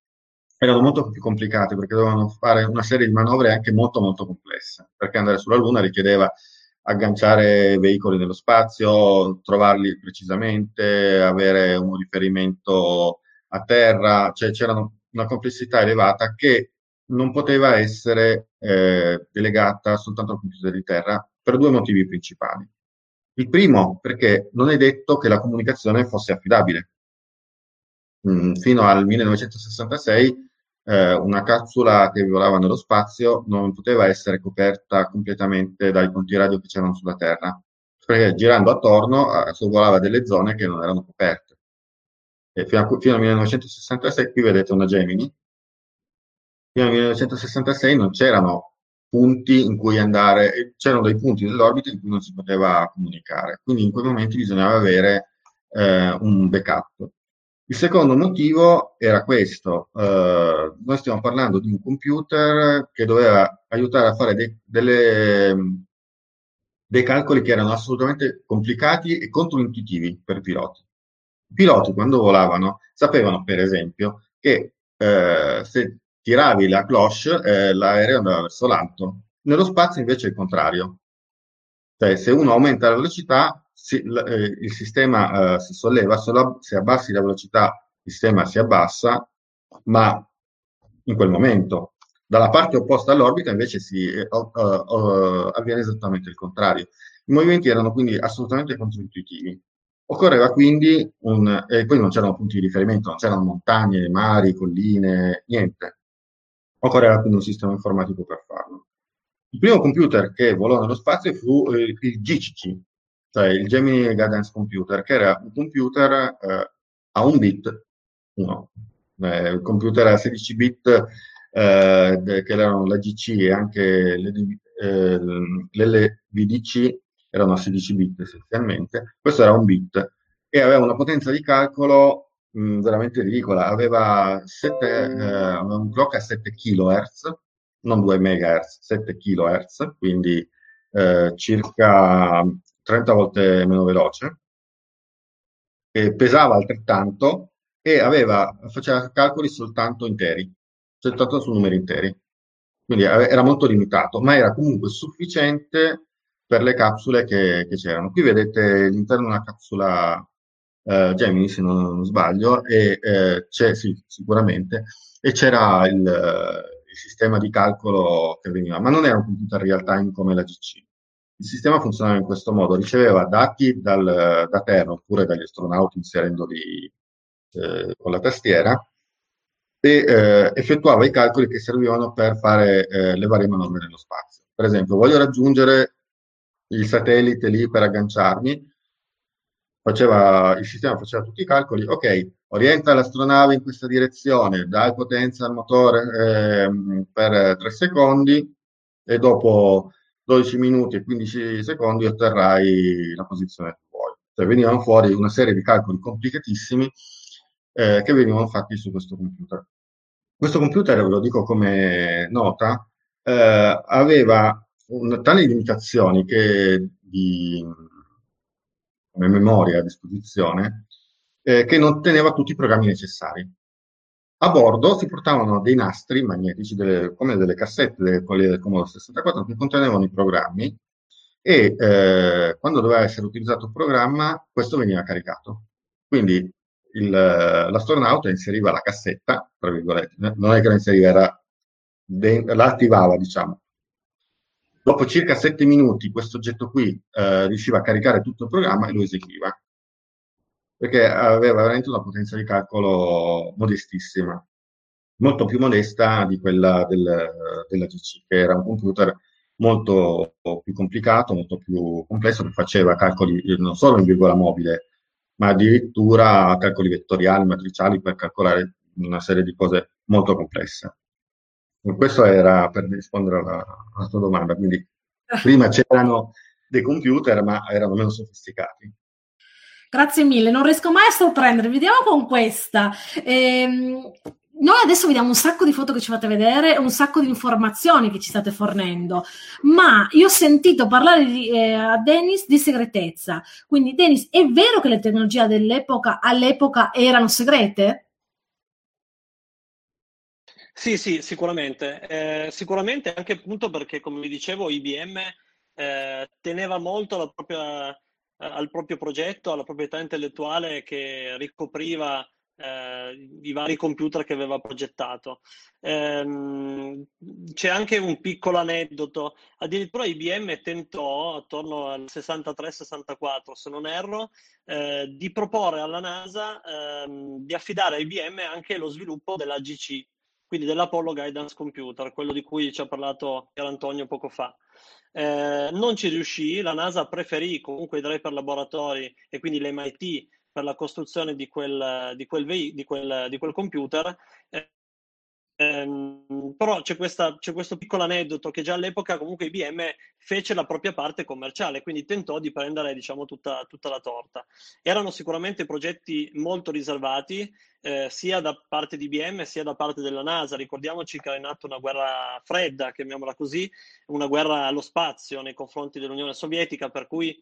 erano molto più complicate perché dovevano fare una serie di manovre anche molto molto complesse, perché andare sulla Luna richiedeva agganciare veicoli nello spazio, trovarli precisamente, avere un riferimento a terra, cioè c'era una complessità elevata che non poteva essere eh, delegata soltanto al computer di terra per due motivi principali. Il primo, perché non è detto che la comunicazione fosse affidabile. Mm, fino al 1966 eh, una capsula che volava nello spazio non poteva essere coperta completamente dai punti radio che c'erano sulla Terra, perché girando attorno eh, sorvolava delle zone che non erano coperte. Fino, a, fino al 1966 qui vedete una Gemini, fino al 1966 non c'erano punti in cui andare, c'erano dei punti dell'orbita in cui non si poteva comunicare, quindi in quei momenti bisognava avere eh, un backup. Il secondo motivo era questo, eh, noi stiamo parlando di un computer che doveva aiutare a fare dei, delle, dei calcoli che erano assolutamente complicati e controintuitivi per i piloti. I piloti quando volavano sapevano per esempio che eh, se tiravi la cloche, eh, l'aereo andava verso l'alto. Nello spazio invece è il contrario. Cioè, se uno aumenta la velocità, si, l, eh, il sistema eh, si solleva, se abbassi la velocità, il sistema si abbassa, ma in quel momento. Dalla parte opposta all'orbita invece si, uh, uh, avviene esattamente il contrario. I movimenti erano quindi assolutamente controintuitivi. Occorreva quindi un, e poi non c'erano punti di riferimento, non c'erano montagne, mari, colline, niente. Occorreva quindi un sistema informatico per farlo. Il primo computer che volò nello spazio fu eh, il GCC, cioè il Gemini Guidance Computer, che era un computer eh, a un bit, uno, eh, il computer a 16 bit, eh, che erano la GC e anche eh, l'LVDC erano a 16 bit essenzialmente, questo era un bit e aveva una potenza di calcolo mh, veramente ridicola, aveva, 7, eh, un clock a 7 kHz, non 2 MHz, 7 kHz, quindi eh, circa 30 volte meno veloce, pesava altrettanto e aveva, faceva calcoli soltanto interi, soltanto su numeri interi. Quindi era molto limitato, ma era comunque sufficiente per le capsule che, che c'erano. Qui vedete l'interno di una capsula eh, Gemini, se non, non sbaglio, e eh, c'è sì, sicuramente, e c'era il, il, sistema di calcolo che veniva, ma non era un computer real time come la GC. Il sistema funzionava in questo modo, riceveva dati dal, da terra oppure dagli astronauti inserendoli eh, con la tastiera e eh, effettuava i calcoli che servivano per fare eh, le varie manovre nello spazio. Per esempio, voglio raggiungere il satellite lì per agganciarmi, faceva, il sistema faceva tutti i calcoli, ok, orienta l'astronave in questa direzione, dai potenza al motore eh, per 3 secondi e dopo 12 minuti e 15 secondi otterrai la posizione che vuoi. Cioè venivano fuori una serie di calcoli complicatissimi eh, che venivano fatti su questo computer. Questo computer, ve lo dico come nota, eh, aveva un, tali limitazioni che di, come memoria a disposizione eh, che non teneva tutti i programmi necessari. A bordo si portavano dei nastri magnetici, delle, come delle cassette, quelle del Commodore 64, che contenevano i programmi e eh, quando doveva essere utilizzato il programma, questo veniva caricato. Quindi il, l'astronauta inseriva la cassetta, tra virgolette, non è che la inseriva, era, la attivava, diciamo. Dopo circa sette minuti questo oggetto qui eh, riusciva a caricare tutto il programma e lo eseguiva, perché aveva veramente una potenza di calcolo modestissima, molto più modesta di quella del, della GC, che era un computer molto più complicato, molto più complesso, che faceva calcoli non solo in virgola mobile, ma addirittura calcoli vettoriali, matriciali per calcolare una serie di cose molto complesse. Questo era per rispondere alla, alla tua domanda, quindi (laughs) prima c'erano dei computer, ma erano meno sofisticati. Grazie mille, non riesco mai a sorprendervi. Vediamo con questa. Ehm, noi adesso vediamo un sacco di foto che ci fate vedere, un sacco di informazioni che ci state fornendo, ma io ho sentito parlare di, eh, a Dennis di segretezza. Quindi, Dennis, è vero che le tecnologie dell'epoca all'epoca erano segrete? Sì, sì, sicuramente. Eh, sicuramente anche appunto perché, come vi dicevo, IBM eh, teneva molto propria, al proprio progetto, alla proprietà intellettuale che ricopriva eh, i vari computer che aveva progettato. Eh, c'è anche un piccolo aneddoto, addirittura IBM tentò attorno al 63-64, se non erro, eh, di proporre alla NASA ehm, di affidare a IBM anche lo sviluppo dell'AGC, quindi dell'Apollo Guidance Computer, quello di cui ci ha parlato Antonio poco fa. Eh, non ci riuscì, la NASA preferì comunque i Draper Laboratori e quindi l'MIT per la costruzione di quel, di quel, di quel, di quel computer. Eh, ehm, però c'è, questa, c'è, questo piccolo aneddoto che già all'epoca comunque IBM fece la propria parte commerciale, quindi tentò di prendere diciamo, tutta, tutta la torta. Erano sicuramente progetti molto riservati, eh, sia da parte di IBM sia da parte della NASA. Ricordiamoci che era in atto una guerra fredda, chiamiamola così, una guerra allo spazio nei confronti dell'Unione Sovietica, per cui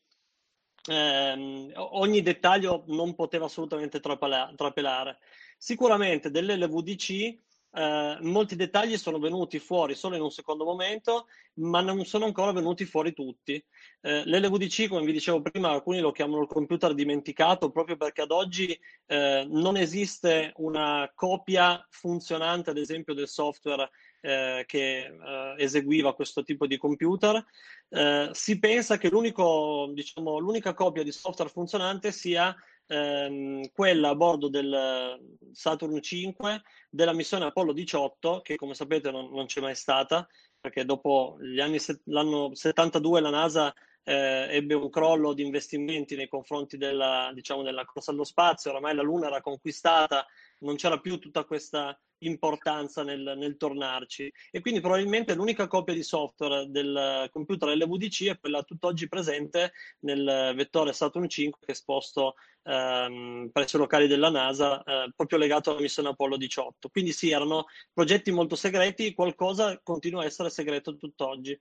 ehm, ogni dettaglio non poteva assolutamente trapelare. Sicuramente dell'LVDC eh, molti dettagli sono venuti fuori solo in un secondo momento, ma non sono ancora venuti fuori tutti. Eh, L'LVDC, come vi dicevo prima, alcuni lo chiamano il computer dimenticato proprio perché ad oggi eh, non esiste una copia funzionante, ad esempio, del software eh, che eh, eseguiva questo tipo di computer. Eh, si pensa che diciamo, l'unica copia di software funzionante sia ehm, quella a bordo del Saturn 5 della missione Apollo 18, che come sapete non, non c'è mai stata, perché dopo gli anni l'anno 72 la NASA eh, ebbe un crollo di investimenti nei confronti della, diciamo, della corsa allo spazio, oramai la Luna era conquistata non c'era più tutta questa importanza nel, nel, tornarci. E quindi probabilmente l'unica copia di software del computer LVDC è quella tutt'oggi presente nel vettore Saturn 5 che è esposto ehm, presso i locali della NASA eh, proprio legato alla missione Apollo 18 quindi sì erano progetti molto segreti qualcosa continua a essere segreto tutt'oggi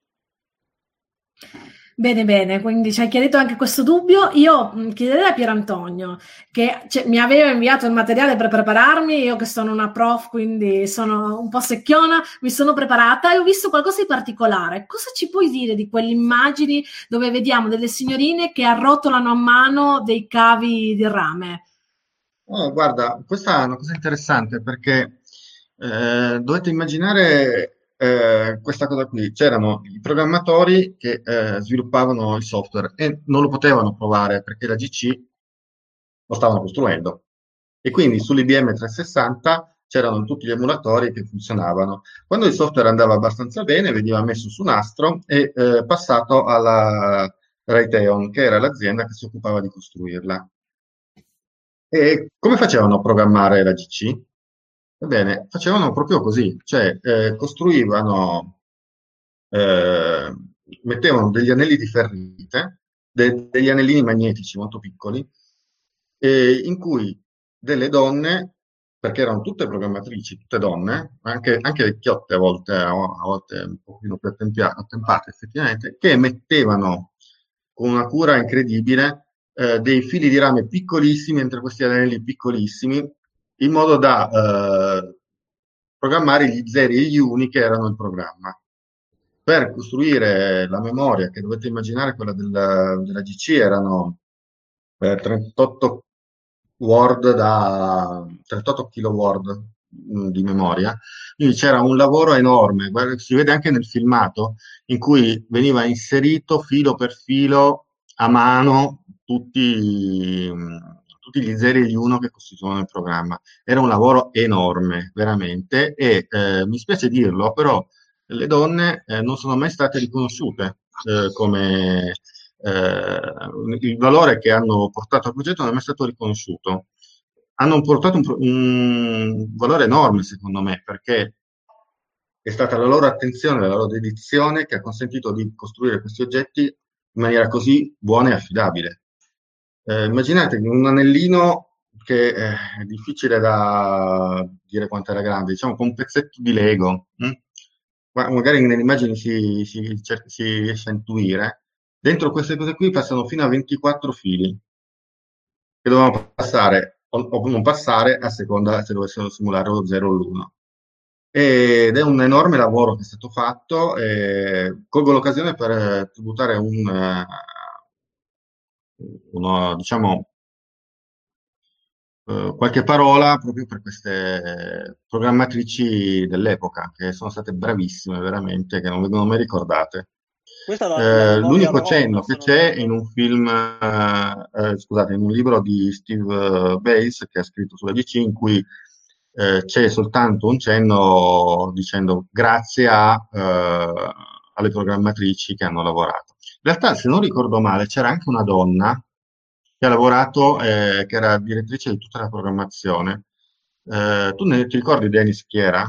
Bene, bene, quindi ci hai chiarito anche questo dubbio. Io chiederei a Pier Antonio, che cioè, mi aveva inviato il materiale per prepararmi, io che sono una prof, quindi sono un po' secchiona, mi sono preparata e ho visto qualcosa di particolare. Cosa ci puoi dire di quelle immagini dove vediamo delle signorine che arrotolano a mano dei cavi di rame? Oh, guarda, questa è una cosa interessante perché eh, dovete immaginare eh, questa cosa qui. C'erano i programmatori che eh, sviluppavano il software e non lo potevano provare perché la GC lo stavano costruendo. E quindi sull'IBM 360 c'erano tutti gli emulatori che funzionavano. Quando il software andava abbastanza bene, veniva messo su nastro e eh, passato alla Raytheon, che era l'azienda che si occupava di costruirla. E come facevano a programmare la GC? Ebbene, facevano proprio così, cioè eh, costruivano, eh, mettevano degli anelli di ferrite, de- degli anellini magnetici molto piccoli, eh, in cui delle donne, perché erano tutte programmatrici, tutte donne, anche, anche vecchiotte a volte, a volte un pochino più attempia- attempate effettivamente, che mettevano con una cura incredibile eh, dei fili di rame piccolissimi entro questi anelli piccolissimi in modo da eh, programmare gli zeri e gli uni che erano il programma. Per costruire la memoria, che dovete immaginare quella della, della GC, erano eh, 38 Word da 38 kilo Word mh, di memoria. Quindi c'era un lavoro enorme, si vede anche nel filmato, in cui veniva inserito filo per filo a mano tutti, tutti gli zeri e gli uno che costituivano il programma. Era un lavoro enorme, veramente, e eh, mi spiace dirlo, però le donne eh, non sono mai state riconosciute eh, come eh, il valore che hanno portato al progetto non è mai stato riconosciuto. Hanno portato un, un valore enorme, secondo me, perché è stata la loro attenzione, la loro dedizione che ha consentito di costruire questi oggetti in maniera così buona e affidabile. Eh, immaginate un anellino che eh, è difficile da dire quanto era grande, diciamo con un pezzetto di Lego, hm? magari nelle immagini si, si, si, riesce a intuire. Dentro queste cose qui passano fino a 24 fili che dovevano passare o, o non passare a seconda se dovessero simulare lo 0 o l'1 ed è un enorme lavoro che è stato fatto. Colgo l'occasione per tributare un, uno, diciamo, eh, qualche parola proprio per queste programmatrici dell'epoca, che sono state bravissime veramente, che non vengono mai ricordate. Eh, l'unico cenno che c'è in un film, eh, eh, scusate, in un libro di Steve Bates che ha scritto sulla DC, in cui eh, c'è soltanto un cenno dicendo grazie a, eh, alle programmatrici che hanno lavorato. In realtà, se non ricordo male, c'era anche una donna che ha lavorato, eh, che era direttrice di tutta la programmazione. Eh, tu ne, ti ricordi, Dennis, chi era?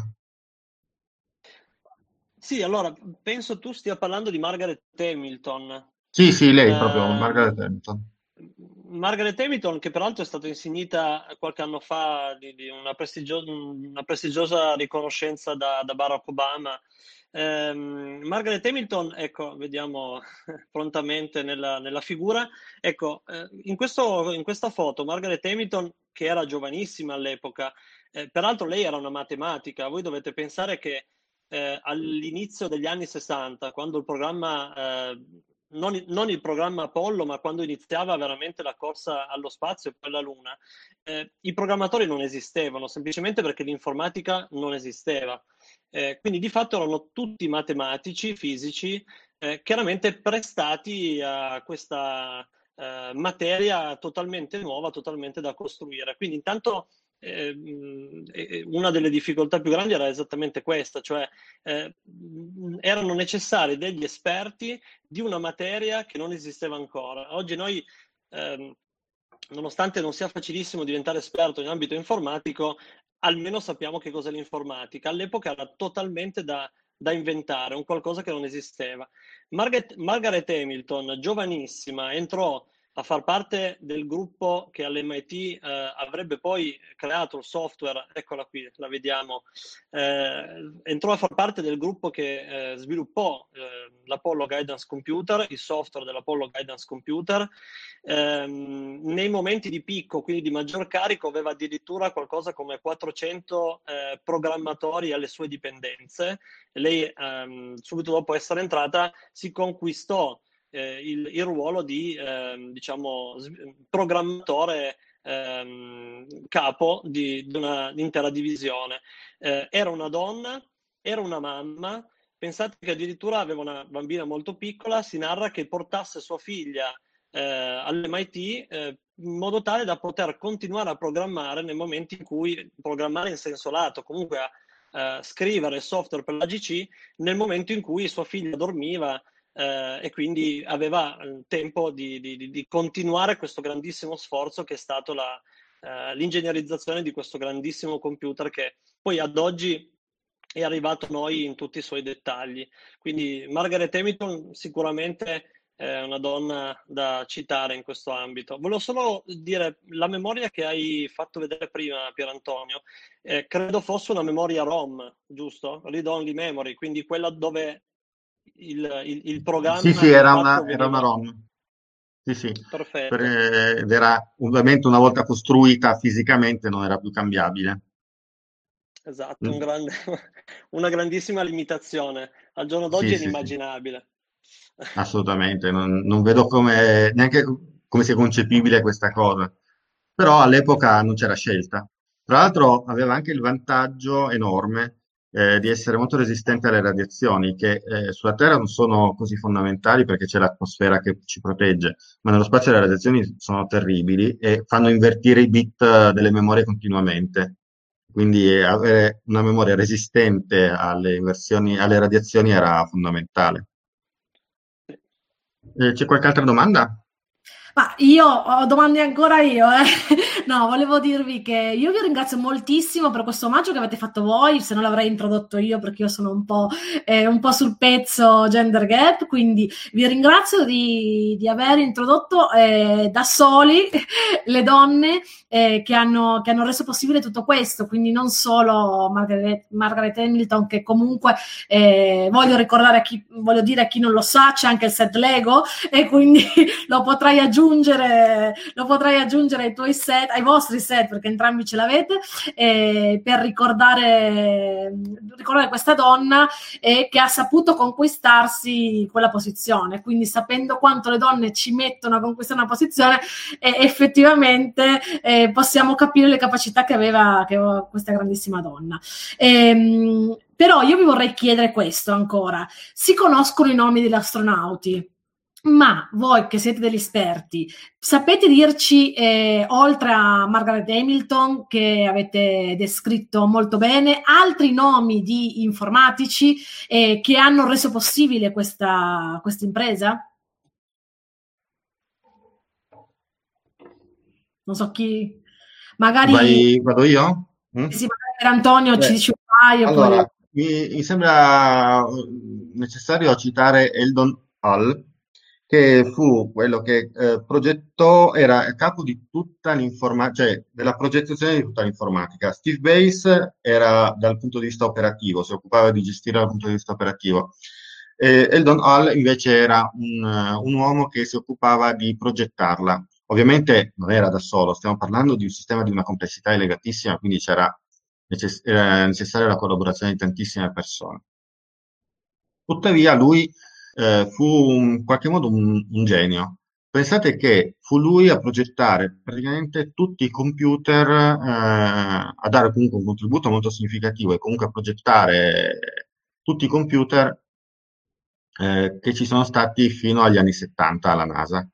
Sì, allora, penso tu stia parlando di Margaret Hamilton. Sì, sì, lei eh, proprio, Margaret Hamilton. Margaret Hamilton, che peraltro è stata insignita qualche anno fa di, di una, prestigio- una, prestigiosa riconoscenza da, da Barack Obama Um, Margaret Hamilton, ecco, vediamo (laughs) prontamente nella, nella figura. Ecco, eh, in, questo, in, questa foto Margaret Hamilton, che era giovanissima all'epoca, eh, peraltro lei era una matematica, voi dovete pensare che eh, all'inizio degli anni 60, quando il programma, eh, non, non, il programma Apollo, ma quando iniziava veramente la corsa allo spazio e poi alla Luna, eh, i programmatori non esistevano, semplicemente perché l'informatica non esisteva. Eh, quindi di fatto erano tutti matematici, fisici, eh, chiaramente prestati a questa eh, materia totalmente nuova, totalmente da costruire. Quindi intanto ehm, una delle difficoltà più grandi era esattamente questa, cioè eh, erano necessari degli esperti di una materia che non esisteva ancora. Oggi noi ehm, nonostante non sia facilissimo diventare esperto in ambito informatico, almeno sappiamo che cos'è l'informatica. All'epoca era totalmente da, da inventare, un qualcosa che non esisteva. Margaret, Margaret Hamilton, giovanissima, entrò a far parte del gruppo che all'MIT eh, avrebbe poi creato il software, eccola qui, la vediamo, eh, entrò a far parte del gruppo che eh, sviluppò eh, l'Apollo Guidance Computer, il software dell'Apollo Guidance Computer, ehm, nei momenti di picco, quindi di maggior carico, aveva addirittura qualcosa come 400 eh, programmatori alle sue dipendenze. Lei, ehm, subito dopo essere entrata, si conquistò eh, il, il, ruolo di eh, diciamo, programmatore ehm, capo di, di un'intera divisione. Eh, era una donna, era una mamma, pensate che addirittura aveva una bambina molto piccola, si narra che portasse sua figlia eh, all'MIT eh, in modo tale da poter continuare a programmare nel momento in cui, programmare in senso lato, comunque a eh, scrivere software per la GC nel momento in cui sua figlia dormiva eh, e quindi aveva il tempo di, di, di, continuare questo grandissimo sforzo che è stato la, eh, l'ingegnerizzazione di questo grandissimo computer che poi ad oggi è arrivato a noi in tutti i suoi dettagli. Quindi Margaret Hamilton sicuramente è una donna da citare in questo ambito. Volevo solo dire, la memoria che hai fatto vedere prima, Pier Antonio, eh, credo fosse una memoria ROM, giusto? Read Only Memory, quindi quella dove il, il, il programma... Sì, sì, era una, era una ROM. Sì, sì. Perfetto. Per, ed era ovviamente una volta costruita fisicamente non era più cambiabile. Esatto, mm. un grande, (laughs) una grandissima limitazione. Al giorno d'oggi sì, è inimmaginabile. Assolutamente, non, non vedo come, neanche come sia concepibile questa cosa. Però all'epoca non c'era scelta. Tra l'altro aveva anche il vantaggio enorme eh, di essere molto resistente alle radiazioni, che eh, sulla Terra non sono così fondamentali perché c'è l'atmosfera che ci protegge, ma nello spazio le radiazioni sono terribili e fanno invertire i bit eh, delle memorie continuamente. Quindi eh, avere una memoria resistente alle, alle radiazioni era fondamentale. Eh, c'è qualche altra domanda? Ma io ho domande ancora io, eh? (laughs) No, volevo dirvi che io vi ringrazio moltissimo per questo omaggio che avete fatto voi, se non l'avrei introdotto io perché io sono un po', eh, un po sul pezzo gender gap, quindi vi ringrazio di, di aver introdotto eh, da soli (laughs) le donne eh, che, hanno, che, hanno, reso possibile tutto questo, quindi non solo Margaret, Margaret Hamilton che comunque eh, voglio ricordare a chi, voglio dire a chi non lo sa, c'è anche il set Lego e quindi (laughs) lo potrai aggiungere lo potrai aggiungere ai tuoi set, ai vostri set, perché entrambi ce l'avete, eh, per ricordare, ricordare questa donna eh, che ha saputo conquistarsi quella posizione. Quindi sapendo quanto le donne ci mettono a conquistare una posizione, eh, effettivamente eh, possiamo capire le capacità che aveva, che aveva questa grandissima donna. Ehm, però io vi vorrei chiedere questo ancora. Si conoscono i nomi degli astronauti? Ma voi che siete degli esperti, sapete dirci, eh, oltre a Margaret Hamilton, che avete descritto molto bene, altri nomi di informatici eh, che hanno reso possibile questa, questa impresa? Non so chi, magari... Vai, vado io? Mm? Sì, magari Antonio Beh, ci dice un paio. Allora, poi... mi, mi sembra necessario citare Eldon Hall, che fu quello che eh, progettò, era a capo di tutta l'informatica, cioè della progettazione di tutta l'informatica. Steve Base era dal punto di vista operativo, si occupava di gestire dal punto di vista operativo. E Eldon Hall invece era un, un uomo che si occupava di progettarla. Ovviamente non era da solo, stiamo parlando di un sistema di una complessità elevatissima, quindi c'era necess- era necessaria la collaborazione di tantissime persone. Tuttavia lui eh, fu in qualche modo un, un, genio. Pensate che fu lui a progettare praticamente tutti i computer, eh, a dare comunque un contributo molto significativo e comunque a progettare tutti i computer eh, che ci sono stati fino agli anni 70 alla NASA.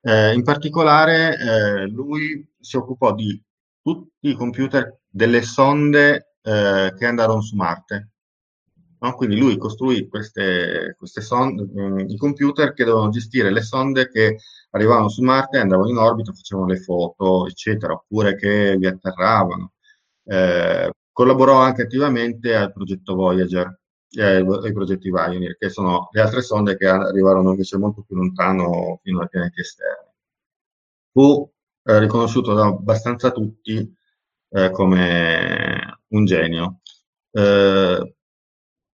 Eh, in particolare eh, lui si occupò di tutti i computer delle sonde eh, che andarono su Marte No? Quindi lui costruì queste, queste sonde, mh, i computer che dovevano gestire le sonde che arrivavano su Marte, andavano in orbita, facevano le foto, eccetera, oppure che vi atterravano. Eh, collaborò anche attivamente al progetto Voyager e ai, progetti Pioneer, che sono le altre sonde che arrivarono invece molto più lontano fino ai pianeti esterni. Fu eh, riconosciuto da abbastanza tutti eh, come un genio. Eh,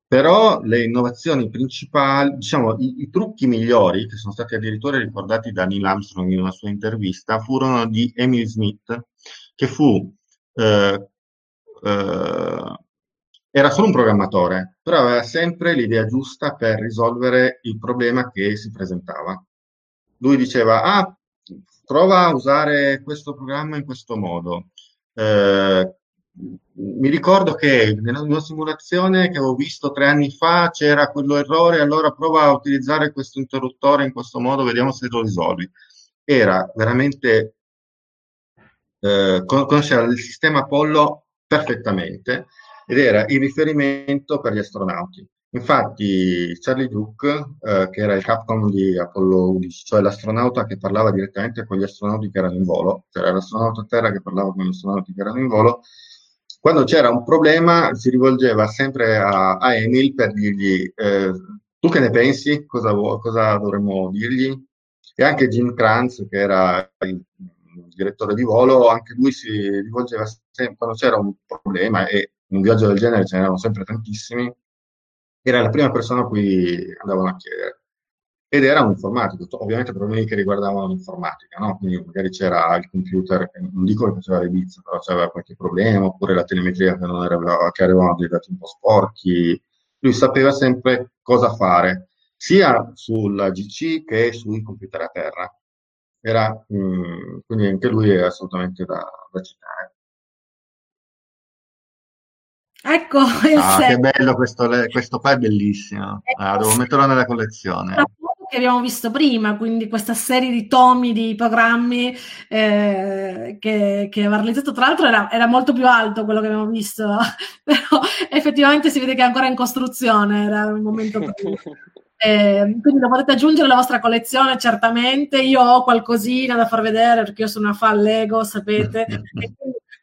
però le innovazioni principali, diciamo, i, i, trucchi migliori, che sono stati addirittura ricordati da Neil Armstrong in una sua intervista, furono di Emil Smith, che fu, eh, eh, era solo un programmatore, però aveva sempre l'idea giusta per risolvere il problema che si presentava. Lui diceva, ah, prova a usare questo programma in questo modo. Eh, mi ricordo che nella mia simulazione che avevo visto tre anni fa c'era quello errore, allora prova a utilizzare questo interruttore in questo modo, vediamo se lo risolvi. Era veramente, eh, conosceva il sistema Apollo perfettamente ed era il riferimento per gli astronauti. Infatti Charlie Duke, eh, che era il Capcom di Apollo 11, cioè l'astronauta che parlava direttamente con gli astronauti che erano in volo, cioè l'astronauta a terra che parlava con gli astronauti che erano in volo, quando c'era un problema si rivolgeva sempre a, a Emil per dirgli eh, tu che ne pensi, cosa, cosa, dovremmo dirgli? E anche Jim Kranz, che era il direttore di volo, anche lui si rivolgeva sempre quando c'era un problema e in un viaggio del genere ce n'erano sempre tantissimi, era la prima persona a cui andavano a chiedere. Ed era un informatico, ovviamente problemi che riguardavano l'informatica, no? Quindi magari c'era il computer, non dico che faceva le bizze, però c'era qualche problema, oppure la telemetria che, non era, che arrivavano dei dati un po' sporchi. Lui sapeva sempre cosa fare, sia sulla GC che sui computer a terra. Era, mh, mm, quindi anche lui è assolutamente da, da citare. Ecco, (laughs) ah, che bello questo, questo qua è bellissimo. Ah, devo metterlo nella collezione. Che abbiamo visto prima, quindi questa serie di tomi di programmi eh, che, che aveva realizzato, tra l'altro era, era, molto più alto quello che abbiamo visto, (laughs) però effettivamente si vede che è ancora in costruzione, era il momento (laughs) prima. Eh, quindi lo potete aggiungere alla vostra collezione certamente. Io ho qualcosina da far vedere perché io sono una fan Lego, sapete.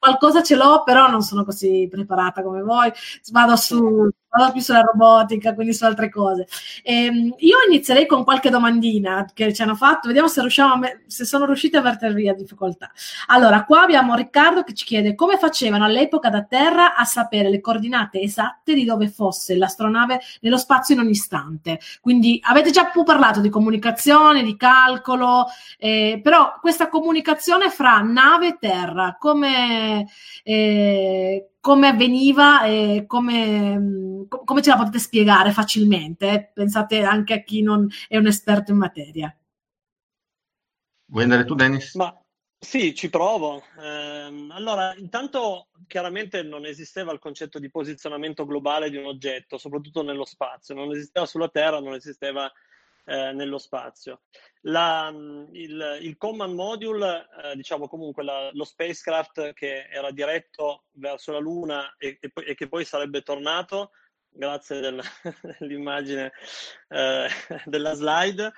Qualcosa ce l'ho, però non sono così preparata come voi. Vado su vado più sulla robotica, quindi su altre cose. Ehm, io inizierei con qualche domandina che ci hanno fatto, vediamo se, me- se sono riusciti a vertere via difficoltà. Allora, qua abbiamo Riccardo che ci chiede come facevano all'epoca da Terra a sapere le coordinate esatte di dove fosse l'astronave nello spazio in un istante. Quindi avete già più parlato di comunicazione, di calcolo, eh, però questa comunicazione fra nave e terra, come, eh, come avveniva e come, come, ce la potete spiegare facilmente? Pensate anche a chi non è un esperto in materia. Vuoi andare tu, Dennis? Ma sì, ci provo. Eh, allora, intanto chiaramente non esisteva il concetto di posizionamento globale di un oggetto, soprattutto nello spazio. Non esisteva sulla Terra, non esisteva eh, nello spazio. La, il, il, command module, eh, diciamo comunque la, lo spacecraft che era diretto verso la Luna e, e, e che poi sarebbe tornato, grazie del, (laughs) dell'immagine eh, della slide,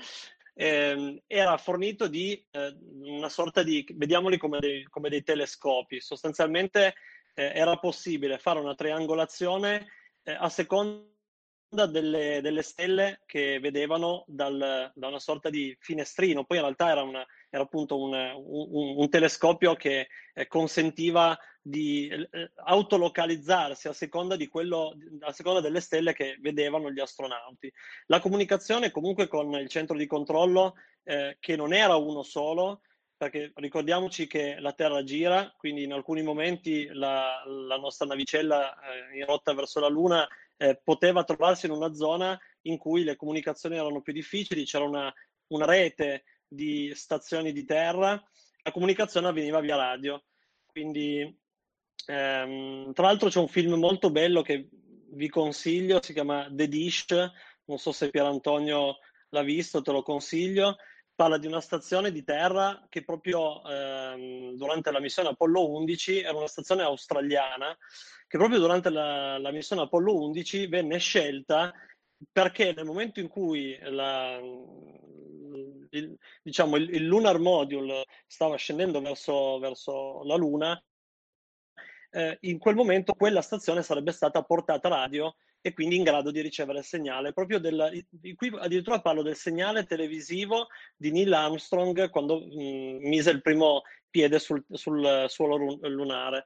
eh, era fornito di eh, una sorta di, vediamoli come dei, come dei telescopi, sostanzialmente eh, era possibile fare una triangolazione eh, a seconda delle, delle, stelle che vedevano dal, da una sorta di finestrino. Poi in realtà era, una, era appunto un, un, un, telescopio che eh, consentiva di eh, autolocalizzarsi a seconda, di quello, a seconda delle stelle che vedevano gli astronauti. La comunicazione comunque con il centro di controllo, eh, che non era uno solo, perché ricordiamoci che la Terra gira, quindi in alcuni momenti la, la nostra navicella eh, in rotta verso la Luna eh, poteva trovarsi in una zona in cui le comunicazioni erano più difficili, c'era una, una rete di stazioni di terra, la comunicazione avveniva via radio. Quindi, ehm, tra l'altro c'è un film molto bello che vi consiglio, si chiama The Dish, non so se Pier Antonio l'ha visto, te lo consiglio, parla di una stazione di terra che proprio ehm, durante la missione Apollo 11 era una stazione australiana che proprio durante la, la missione Apollo 11 venne scelta perché nel momento in cui la, il, diciamo, il, il, Lunar Module stava scendendo verso, verso la Luna, eh, in quel momento quella stazione sarebbe stata portata radio e quindi in grado di ricevere il segnale. Proprio del, qui addirittura parlo del segnale televisivo di Neil Armstrong quando mh, mm, mise il primo piede sul, sul suolo lunare.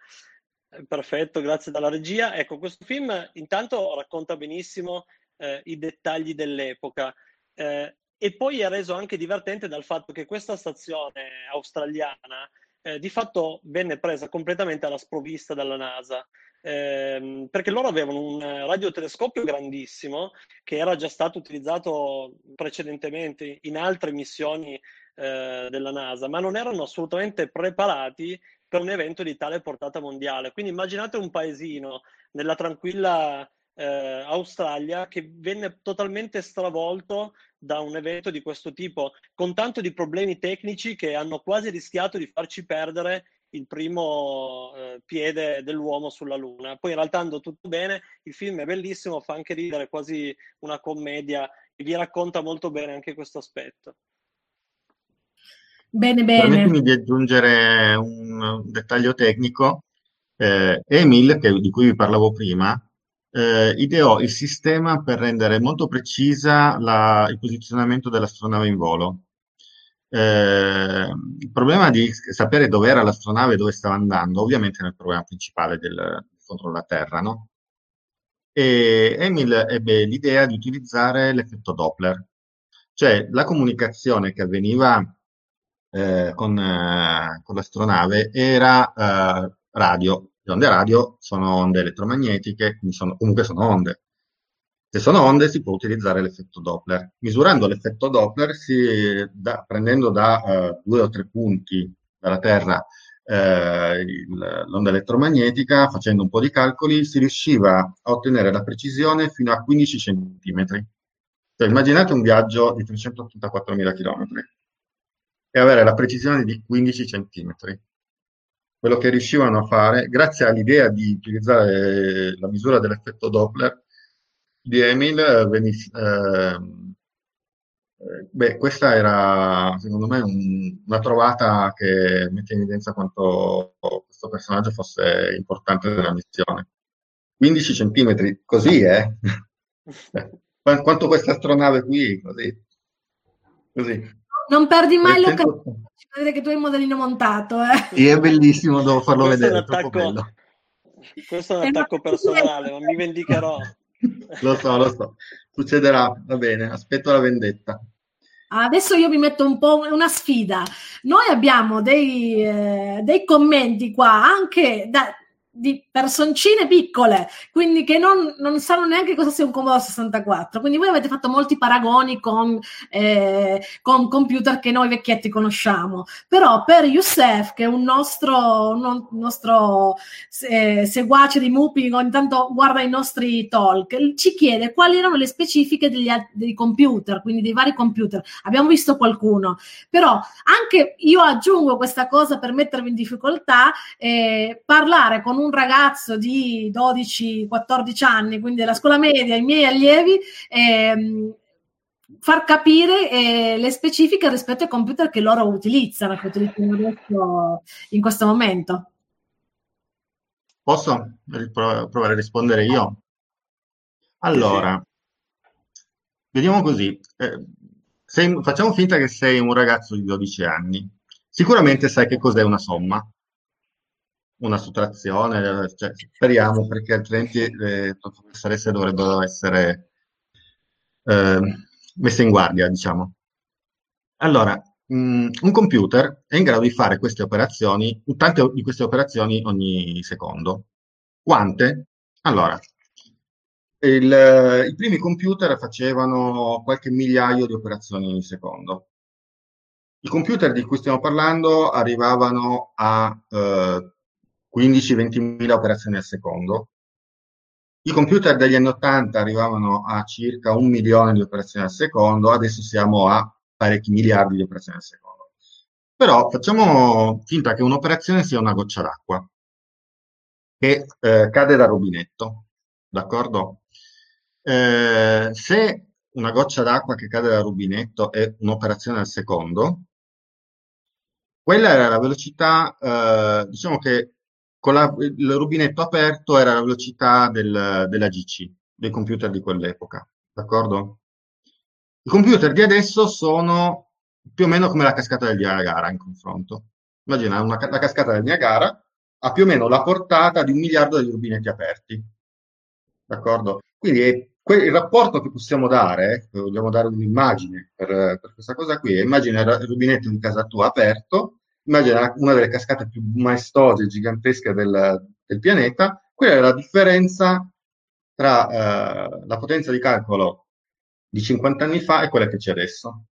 Eh, perfetto, grazie dalla regia. Ecco, questo film intanto racconta benissimo eh, i dettagli dell'epoca eh, e poi è reso anche divertente dal fatto che questa stazione australiana eh, di fatto venne presa completamente alla sprovvista dalla NASA. Ehm, perché loro avevano un radiotelescopio grandissimo che era già stato utilizzato precedentemente in altre missioni eh, della NASA, ma non erano assolutamente preparati per un evento di tale portata mondiale. Quindi immaginate un paesino nella tranquilla eh, Australia che venne totalmente stravolto da un evento di questo tipo, con tanto di problemi tecnici che hanno quasi rischiato di farci perdere il primo eh, piede dell'uomo sulla Luna. Poi in realtà andò tutto bene, il film è bellissimo, fa anche ridere, quasi una commedia e vi racconta molto bene anche questo aspetto. Bene, bene. Permettimi di aggiungere un dettaglio tecnico. Eh, Emil, che, di cui vi parlavo prima, eh, ideò il sistema per rendere molto precisa la, il posizionamento dell'astronave in volo. Eh, il problema di sapere dove era l'astronave e dove stava andando, ovviamente il problema principale del controllo della Terra, no? E Emil ebbe l'idea di utilizzare l'effetto Doppler, cioè la comunicazione che avveniva eh, con, eh, con l'astronave era eh, radio, le onde radio sono onde elettromagnetiche, quindi sono, comunque sono onde. Se sono onde si può utilizzare l'effetto Doppler. Misurando l'effetto Doppler, si, da, prendendo da uh, due o tre punti dalla Terra eh, il, l'onda elettromagnetica, facendo un po' di calcoli, si riusciva a ottenere la precisione fino a 15 cm. Cioè, immaginate un viaggio di 384.000 km e avere la precisione di 15 cm quello che riuscivano a fare, grazie all'idea di utilizzare la misura dell'effetto Doppler di Emil, veniss- eh, beh, questa era secondo me un, una trovata che mette in evidenza quanto questo personaggio fosse importante nella missione. 15 centimetri, così eh? (laughs) quanto questa astronave qui, così. così. Non perdi mai l'occasione di vedere che tu hai il modellino montato. Eh. Sì, è bellissimo, devo farlo questo vedere. È attacco, questo è un attacco personale, ma mi vendicherò. Lo so, lo so. Succederà, va bene, aspetto la vendetta. Adesso io vi metto un po' una sfida. Noi abbiamo dei, eh, dei commenti qua anche da, di personcine piccole, quindi che non, non, sanno neanche cosa sia un Commodore 64. Quindi voi avete fatto molti paragoni con, eh, con computer che noi vecchietti conosciamo. Però per Youssef, che è un nostro, un nostro eh, seguace di Mupi, ogni tanto guarda i nostri talk, ci chiede quali erano le specifiche degli, dei computer, quindi dei vari computer. Abbiamo visto qualcuno, però anche io aggiungo questa cosa per mettervi in difficoltà, eh, parlare con un un ragazzo di 12-14 anni, quindi della scuola media, i miei allievi, ehm, far capire eh, le specifiche rispetto ai computer che loro utilizzano, che utilizzano adesso in questo momento. Posso provare a rispondere io? Allora, vediamo così. Eh, sei, facciamo finta che sei un ragazzo di 12 anni. Sicuramente sai che cos'è una somma una sottrazione, cioè, speriamo perché altrimenti le professoresse dovrebbero essere eh, messe in guardia, diciamo. Allora, mh, un computer è in grado di fare queste operazioni, tante di queste operazioni ogni secondo. Quante? Allora, il, i primi computer facevano qualche migliaio di operazioni ogni secondo. I computer di cui stiamo parlando arrivavano a eh, 15-20 mila operazioni al secondo. I computer degli anni 80 arrivavano a circa un milione di operazioni al secondo, adesso siamo a parecchi miliardi di operazioni al secondo. Però facciamo finta che un'operazione sia una goccia d'acqua che eh, cade dal rubinetto, d'accordo? Eh, se una goccia d'acqua che cade dal rubinetto è un'operazione al secondo, quella era la velocità, eh, diciamo che con la, il rubinetto aperto era la velocità del, della GC, dei computer di quell'epoca, d'accordo? I computer di adesso sono più o meno come la cascata del Niagara in confronto. Immagina una, la cascata del Niagara ha più o meno la portata di un miliardo di rubinetti aperti, d'accordo? Quindi è il rapporto che possiamo dare, vogliamo dare un'immagine per, per questa cosa qui, immagina il rubinetto di casa tua aperto, immagina una delle cascate più maestose e gigantesche del, del pianeta, quella è la differenza tra eh, la potenza di calcolo di 50 anni fa e quella che c'è adesso.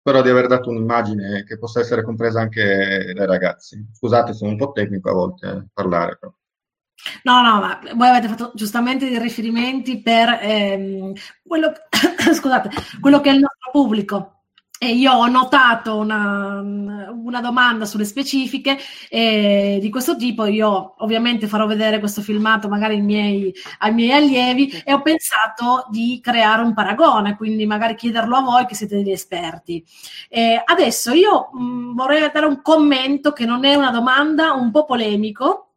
Spero di aver dato un'immagine che possa essere compresa anche dai ragazzi. Scusate, sono un po' tecnico a volte a parlare. Però. No, no, ma voi avete fatto giustamente dei riferimenti per ehm, quello, (coughs) scusate, quello che è il nostro pubblico. E io ho notato una, una domanda sulle specifiche eh, di questo tipo. Io ovviamente farò vedere questo filmato magari ai miei, ai miei allievi e ho pensato di creare un paragone, quindi magari chiederlo a voi che siete degli esperti. Eh, adesso io mh, vorrei dare un commento che non è una domanda, un po' polemico,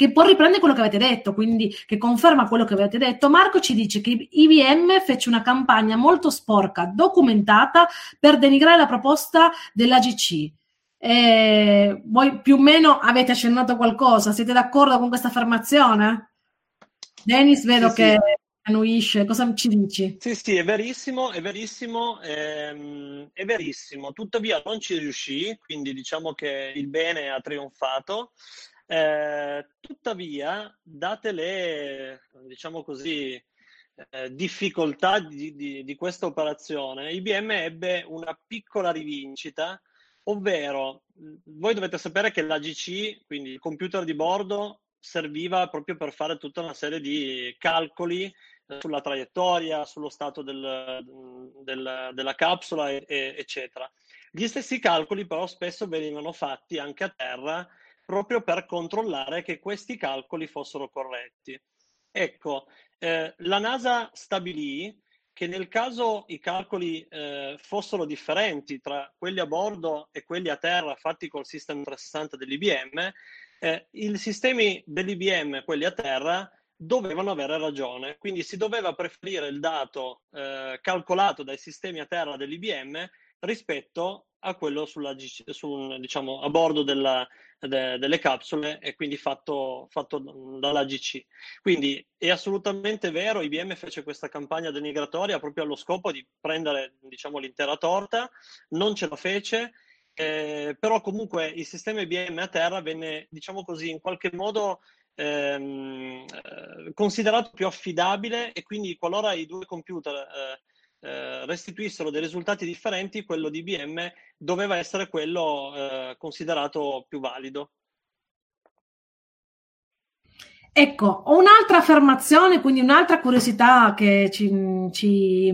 che poi riprende quello che avete detto, quindi che conferma quello che avete detto. Marco ci dice che IBM fece una campagna molto sporca, documentata, per denigrare la proposta dell'AGC. Eh, voi più o meno avete accennato qualcosa, siete d'accordo con questa affermazione? Dennis, vedo sì, che sì. annuisce, cosa ci dici? Sì, sì, è verissimo, è verissimo, ehm, è verissimo. Tuttavia non ci riuscì, quindi diciamo che il bene ha trionfato. Eh, tuttavia, date le, diciamo così, eh, difficoltà di, di, di, questa operazione, IBM ebbe una piccola rivincita, ovvero voi dovete sapere che l'AGC, quindi il computer di bordo, serviva proprio per fare tutta una serie di calcoli eh, sulla traiettoria, sullo stato del, del, della capsula, e, e, eccetera. Gli stessi calcoli però spesso venivano fatti anche a terra proprio per controllare che questi calcoli fossero corretti. Ecco, eh, la NASA stabilì che nel caso i calcoli eh, fossero differenti tra quelli a bordo e quelli a terra fatti col System 360 dell'IBM, eh, i sistemi dell'IBM, quelli a terra, dovevano avere ragione. Quindi si doveva preferire il dato eh, calcolato dai sistemi a terra dell'IBM rispetto a quello sulla, su, diciamo, a bordo della, de, delle capsule e quindi fatto, fatto dalla GC. Quindi è assolutamente vero, IBM fece questa campagna denigratoria proprio allo scopo di prendere diciamo, l'intera torta, non ce la fece, eh, però comunque il sistema IBM a terra venne, diciamo così, in qualche modo ehm, eh, considerato più affidabile e quindi qualora i due computer eh, eh, restituissero dei risultati differenti, quello di IBM doveva essere quello eh, considerato più valido. Ecco, ho un'altra affermazione, quindi un'altra curiosità che ci, ci,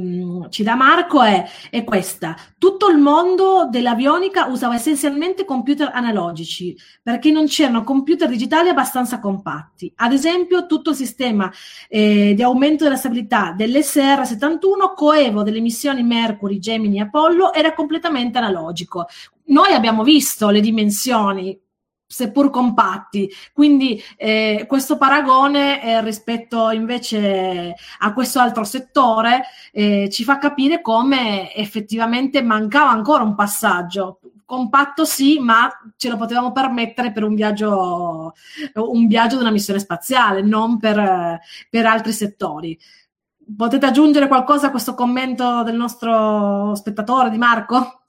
ci dà Marco è, è, questa. Tutto il mondo dell'avionica usava essenzialmente computer analogici perché non c'erano computer digitali abbastanza compatti. Ad esempio, tutto il sistema eh, di aumento della stabilità dell'SR-71 coevo delle missioni Mercury, Gemini e Apollo era completamente analogico. Noi abbiamo visto le dimensioni seppur compatti. Quindi eh, questo paragone eh, rispetto invece a questo altro settore eh, ci fa capire come effettivamente mancava ancora un passaggio. Compatto sì, ma ce lo potevamo permettere per un viaggio, un viaggio di una missione spaziale, non per, per altri settori. Potete aggiungere qualcosa a questo commento del nostro spettatore, di Marco?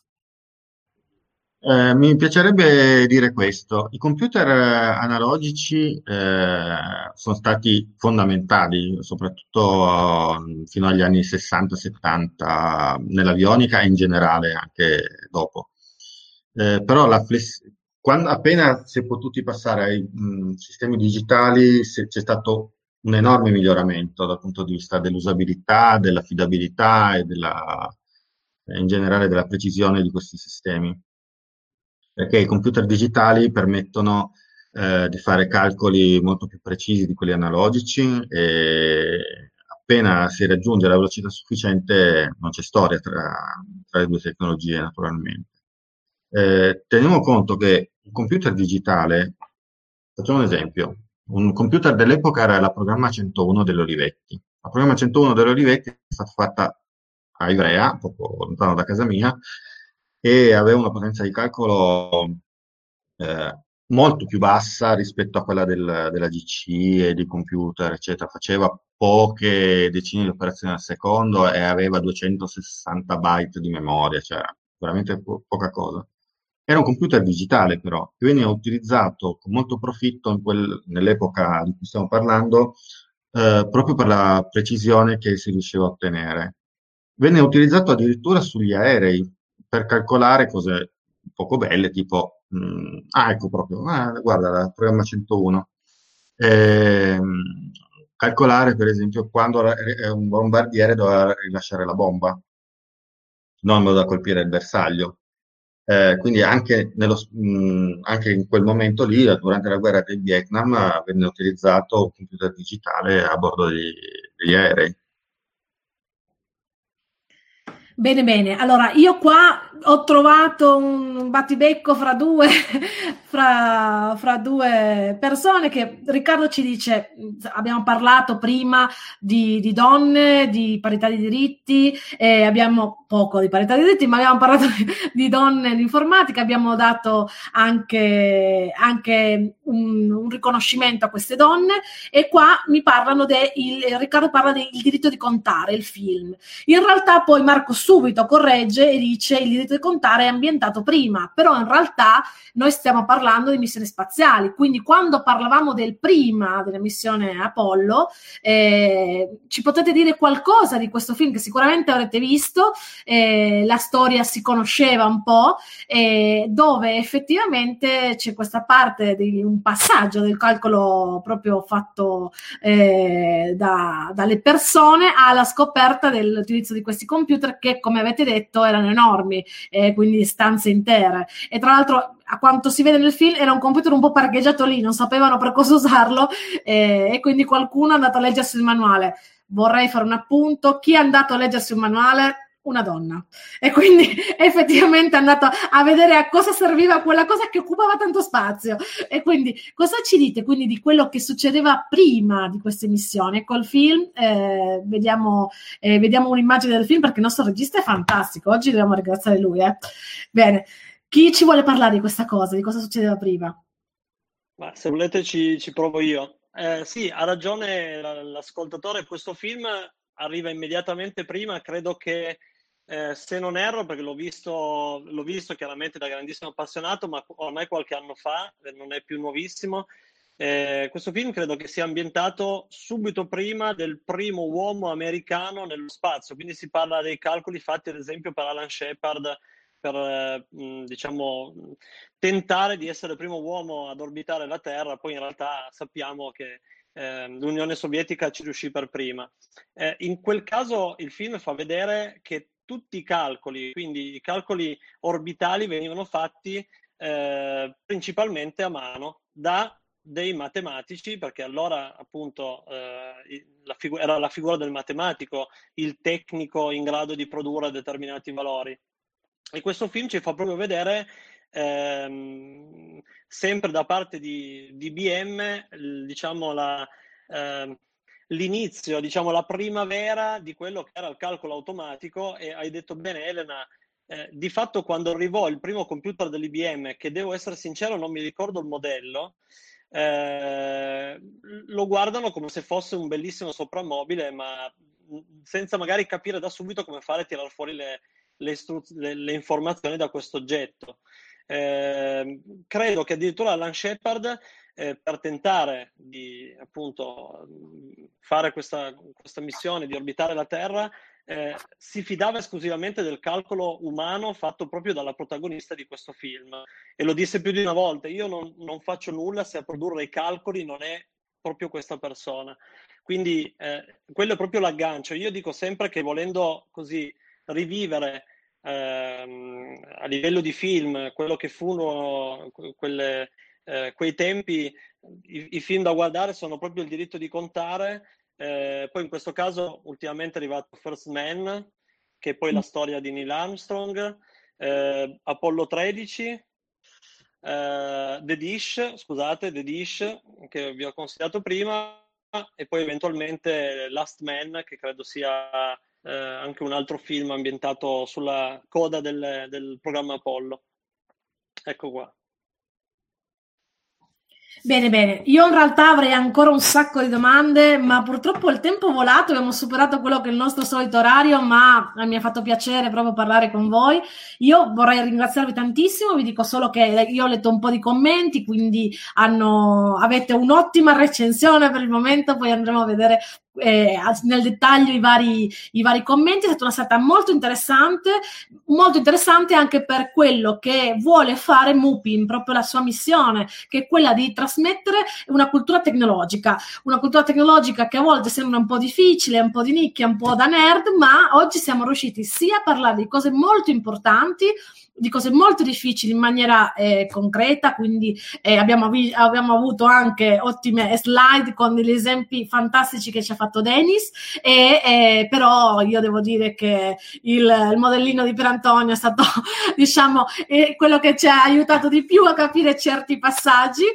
Eh, mi piacerebbe dire questo. I computer eh, analogici eh, sono stati fondamentali, soprattutto eh, fino agli anni 60-70 nell'avionica e in generale anche dopo. Eh, però la fless- quando, appena si è potuti passare ai mh, sistemi digitali se, c'è stato un enorme miglioramento dal punto di vista dell'usabilità, dell'affidabilità e della in generale della precisione di questi sistemi, perché i computer digitali permettono eh, di fare calcoli molto più precisi di quelli analogici e appena si raggiunge la velocità sufficiente non c'è storia tra, tra le due tecnologie naturalmente. Eh, teniamo conto che un computer digitale, facciamo un esempio, un computer dell'epoca era la programma 101 dell'Olivetti. La programma 101 dell'Olivetti è stata fatta a Ivrea, poco lontano da casa mia, e aveva una potenza di calcolo eh, molto più bassa rispetto a quella del, della GC e di computer, eccetera. Faceva poche decine di operazioni al secondo e aveva 260 byte di memoria, cioè veramente po- poca cosa. Era un computer digitale però, che veniva utilizzato con molto profitto quel, nell'epoca di cui stiamo parlando, eh, proprio per la precisione che si riusciva a ottenere. Venne utilizzato addirittura sugli aerei per calcolare cose poco belle, tipo, mh, mm, ah ecco proprio, ah, guarda, il programma 101. Eh, calcolare per esempio quando un bombardiere doveva rilasciare la bomba, non da colpire il bersaglio. Eh, quindi anche, nello, mh, anche, in quel momento lì, durante la guerra del Vietnam, venne utilizzato un computer digitale a bordo degli, degli aerei. Bene, bene. Allora, io qua ho trovato un battibecco fra due, (laughs) fra, fra, due persone che Riccardo ci dice, abbiamo parlato prima di, di donne, di parità di diritti, eh, abbiamo poco di parità di diritti, ma abbiamo parlato di, (laughs) di donne in informatica, abbiamo dato anche, anche un, un, riconoscimento a queste donne e qua mi parlano del, Riccardo parla del diritto di contare, il film. In realtà poi Marco subito corregge e dice il diritto di contare è ambientato prima, però in realtà noi stiamo parlando di missioni spaziali, quindi quando parlavamo del prima della missione Apollo, eh, ci potete dire qualcosa di questo film che sicuramente avrete visto, eh, la storia si conosceva un po', eh, dove effettivamente c'è questa parte di un passaggio del calcolo proprio fatto eh, da, dalle persone alla scoperta dell'utilizzo di questi computer che come avete detto erano enormi, eh, quindi stanze intere. E tra l'altro a quanto si vede nel film, era un computer un po' parcheggiato lì, non sapevano per cosa usarlo eh, e quindi qualcuno è andato a leggersi il manuale. Vorrei fare un appunto, chi è andato a leggersi un manuale? Una donna. E quindi (laughs) effettivamente è andato a vedere a cosa serviva quella cosa che occupava tanto spazio. E quindi cosa ci dite quindi di quello che succedeva prima di queste missioni? Col film eh, vediamo, eh, vediamo un'immagine del film perché il nostro regista è fantastico. Oggi dobbiamo ringraziare lui. Eh. Bene. Chi ci vuole parlare di questa cosa, di cosa succedeva prima? Ma se volete ci, ci provo io. Eh, sì, ha ragione l'ascoltatore, questo film arriva immediatamente prima, credo che eh, se non erro, perché l'ho visto, l'ho visto chiaramente da grandissimo appassionato, ma ormai qualche anno fa, eh, non è più nuovissimo, eh, questo film credo che sia ambientato subito prima del primo uomo americano nello spazio, quindi si parla dei calcoli fatti ad esempio per Alan Shepard per diciamo, tentare di essere il primo uomo ad orbitare la Terra, poi in realtà sappiamo che eh, l'Unione Sovietica ci riuscì per prima. Eh, in quel caso il film fa vedere che tutti i calcoli, quindi i calcoli orbitali, venivano fatti eh, principalmente a mano da dei matematici, perché allora appunto eh, la figu- era la figura del matematico, il tecnico in grado di produrre determinati valori. E questo film ci fa proprio vedere, ehm, sempre da parte di, di IBM, diciamo la, eh, l'inizio, diciamo la primavera di quello che era il calcolo automatico e hai detto bene Elena, eh, di fatto quando arrivò il primo computer dell'IBM, che devo essere sincero non mi ricordo il modello, eh, lo guardano come se fosse un bellissimo soprammobile, ma senza magari capire da subito come fare a tirare fuori le, le, istru- le, le informazioni da questo oggetto. Eh, credo che addirittura Alan Shepard, eh, per tentare di appunto fare questa, questa missione, di orbitare la Terra, eh, si fidava esclusivamente del calcolo umano fatto proprio dalla protagonista di questo film. E lo disse più di una volta, io non, non faccio nulla se a produrre i calcoli non è proprio questa persona. Quindi eh, quello è proprio l'aggancio. Io dico sempre che volendo così rivivere ehm, a livello di film, quello che furono quelle, eh, quei tempi, i, i, film da guardare sono proprio il diritto di contare. Eh, poi in questo caso ultimamente è arrivato First Man, che è poi la storia di Neil Armstrong, eh, Apollo 13, Uh, The Dish, scusate, The Dish, che vi ho consigliato prima, e poi eventualmente Last Man, che credo sia uh, anche un altro film ambientato sulla coda del, del programma Apollo. Ecco qua. Bene, bene. Io in realtà avrei ancora un sacco di domande, ma purtroppo il tempo è volato, abbiamo superato quello che è il nostro solito orario, ma mi ha fatto piacere proprio parlare con voi. Io vorrei ringraziarvi tantissimo, vi dico solo che io ho letto un po' di commenti, quindi hanno, avete un'ottima recensione per il momento, poi andremo a vedere eh, nel dettaglio i vari, i vari commenti, è stata una serata molto interessante, molto interessante anche per quello che vuole fare Mupin, proprio la sua missione, che è quella di trasmettere una cultura tecnologica, una cultura tecnologica che a volte sembra un po' difficile, un po' di nicchia, un po' da nerd, ma oggi siamo riusciti sia a parlare di cose molto importanti, di cose molto difficili in maniera eh, concreta, quindi eh, abbiamo, abbiamo, avuto anche ottime slide con degli esempi fantastici che ci ha fatto Dennis, e, eh, però io devo dire che il, il modellino di Pierantonio è stato, (laughs) diciamo, quello che ci ha aiutato di più a capire certi passaggi.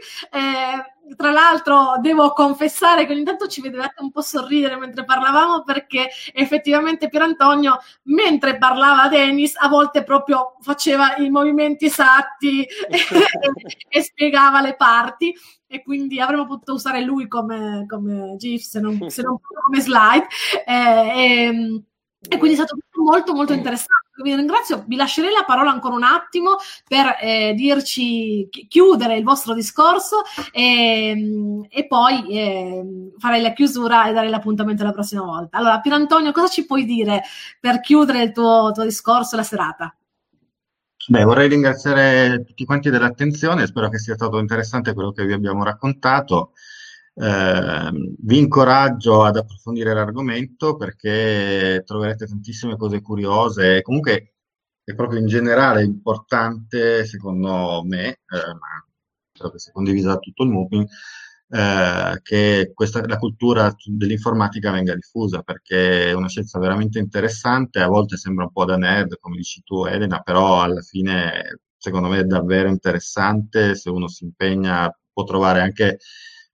Tra l'altro devo confessare che ogni tanto ci vedevate un po' sorridere mentre parlavamo perché effettivamente Pier Antonio mentre parlava Dennis a volte proprio faceva i movimenti esatti e, (laughs) e, spiegava le parti e quindi avremmo potuto usare lui come, come GIF se non, se non come slide eh, e, e quindi è stato molto molto interessante. Vi ringrazio, vi lascerei la parola ancora un attimo per eh, dirci, chiudere il vostro discorso e, ehm, e poi eh, farei la chiusura e dare l'appuntamento la prossima volta. Allora, Pier Antonio, cosa ci puoi dire per chiudere il tuo, tuo discorso, la serata? Beh, vorrei ringraziare tutti quanti dell'attenzione, spero che sia stato interessante quello che vi abbiamo raccontato. Eh, vi incoraggio ad approfondire l'argomento perché troverete tantissime cose curiose. E comunque è proprio in generale importante, secondo me, eh, ma credo che sia condivisa da tutto il MUPIN, eh, che questa, la cultura dell'informatica venga diffusa perché è una scienza veramente interessante, a volte sembra un po' da nerd, come dici tu Elena, però alla fine secondo me è davvero interessante, se uno si impegna può trovare anche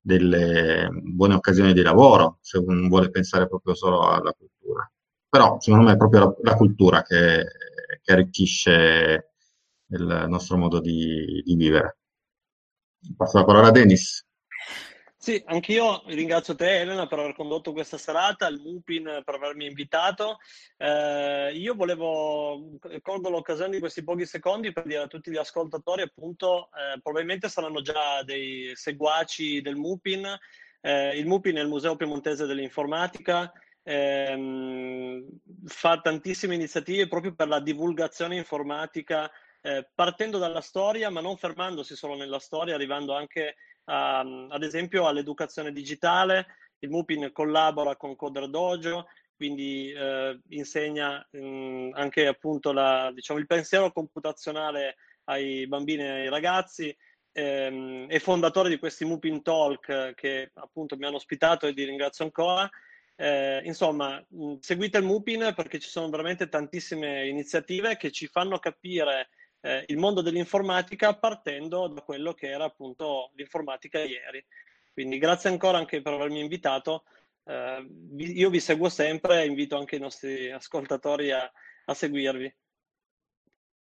delle buone occasioni di lavoro, se uno vuole pensare proprio solo alla cultura. Però secondo me è proprio la, la cultura che, che, arricchisce il nostro modo di, di vivere. Passo la parola a Denis. Sì, anch'io ringrazio te Elena per aver condotto questa serata, il Mupin per avermi invitato. Eh, io volevo, colgo l'occasione di questi pochi secondi per dire a tutti gli ascoltatori, appunto, eh, probabilmente saranno già dei seguaci del Mupin. Eh, il Mupin è il Museo Piemontese dell'Informatica, ehm, fa tantissime iniziative proprio per la divulgazione informatica, eh, partendo dalla storia, ma non fermandosi solo nella storia, arrivando anche um, ad esempio all'educazione digitale. Il MUPIN collabora con Coder Dojo, quindi eh, insegna mh, mm, anche appunto la, diciamo, il pensiero computazionale ai bambini e ai ragazzi. Ehm, è fondatore di questi Mupin Talk che appunto mi hanno ospitato e vi ringrazio ancora. Eh, insomma, mh, mm, seguite il Mupin perché ci sono veramente tantissime iniziative che ci fanno capire eh, il mondo dell'informatica partendo da quello che era appunto l'informatica ieri. Quindi grazie ancora anche per avermi invitato. Eh, io vi seguo sempre e invito anche i nostri ascoltatori a, a seguirvi.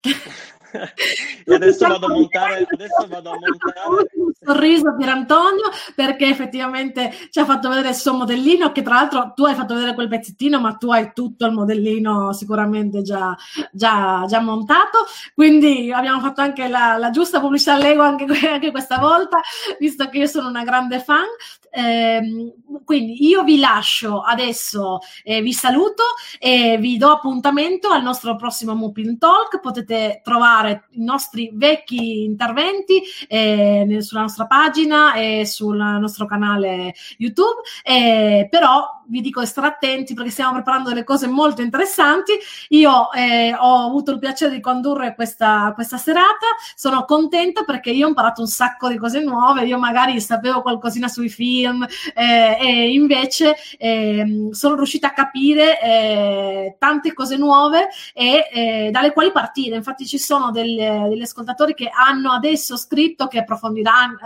(laughs) (laughs) e adesso vado a montare, adesso vado a montare. sorriso per Antonio perché effettivamente ci ha fatto vedere il suo modellino che tra l'altro tu hai fatto vedere quel pezzettino ma tu hai tutto il modellino sicuramente già, già, già montato. Quindi abbiamo fatto anche la, la giusta pubblicità Lego anche, anche, questa volta visto che io sono una grande fan. Eh, quindi io vi lascio adesso eh, vi saluto e vi do appuntamento al nostro prossimo Mupin Talk. Potete potete trovare i nostri vecchi interventi eh, sulla nostra pagina e sul nostro canale YouTube, eh, però vi dico di stare attenti perché stiamo preparando delle cose molto interessanti. Io eh, ho avuto il piacere di condurre questa, questa serata, sono contenta perché io ho imparato un sacco di cose nuove, io magari sapevo qualcosina sui film eh, e invece eh, sono riuscita a capire eh, tante cose nuove e eh, dalle quali partire. Infatti ci sono delle, degli ascoltatori che hanno adesso scritto che approfondiranno,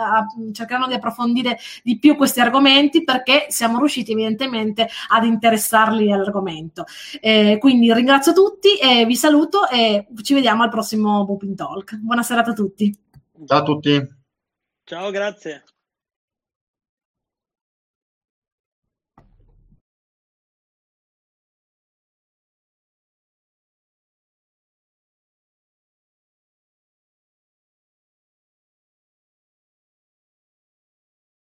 cercheranno di approfondire di più questi argomenti perché siamo riusciti evidentemente sicuramente ad interessarli all'argomento. Eh, quindi ringrazio tutti e vi saluto e ci vediamo al prossimo Booping Talk. Buona serata a tutti. Ciao a tutti. Ciao, grazie.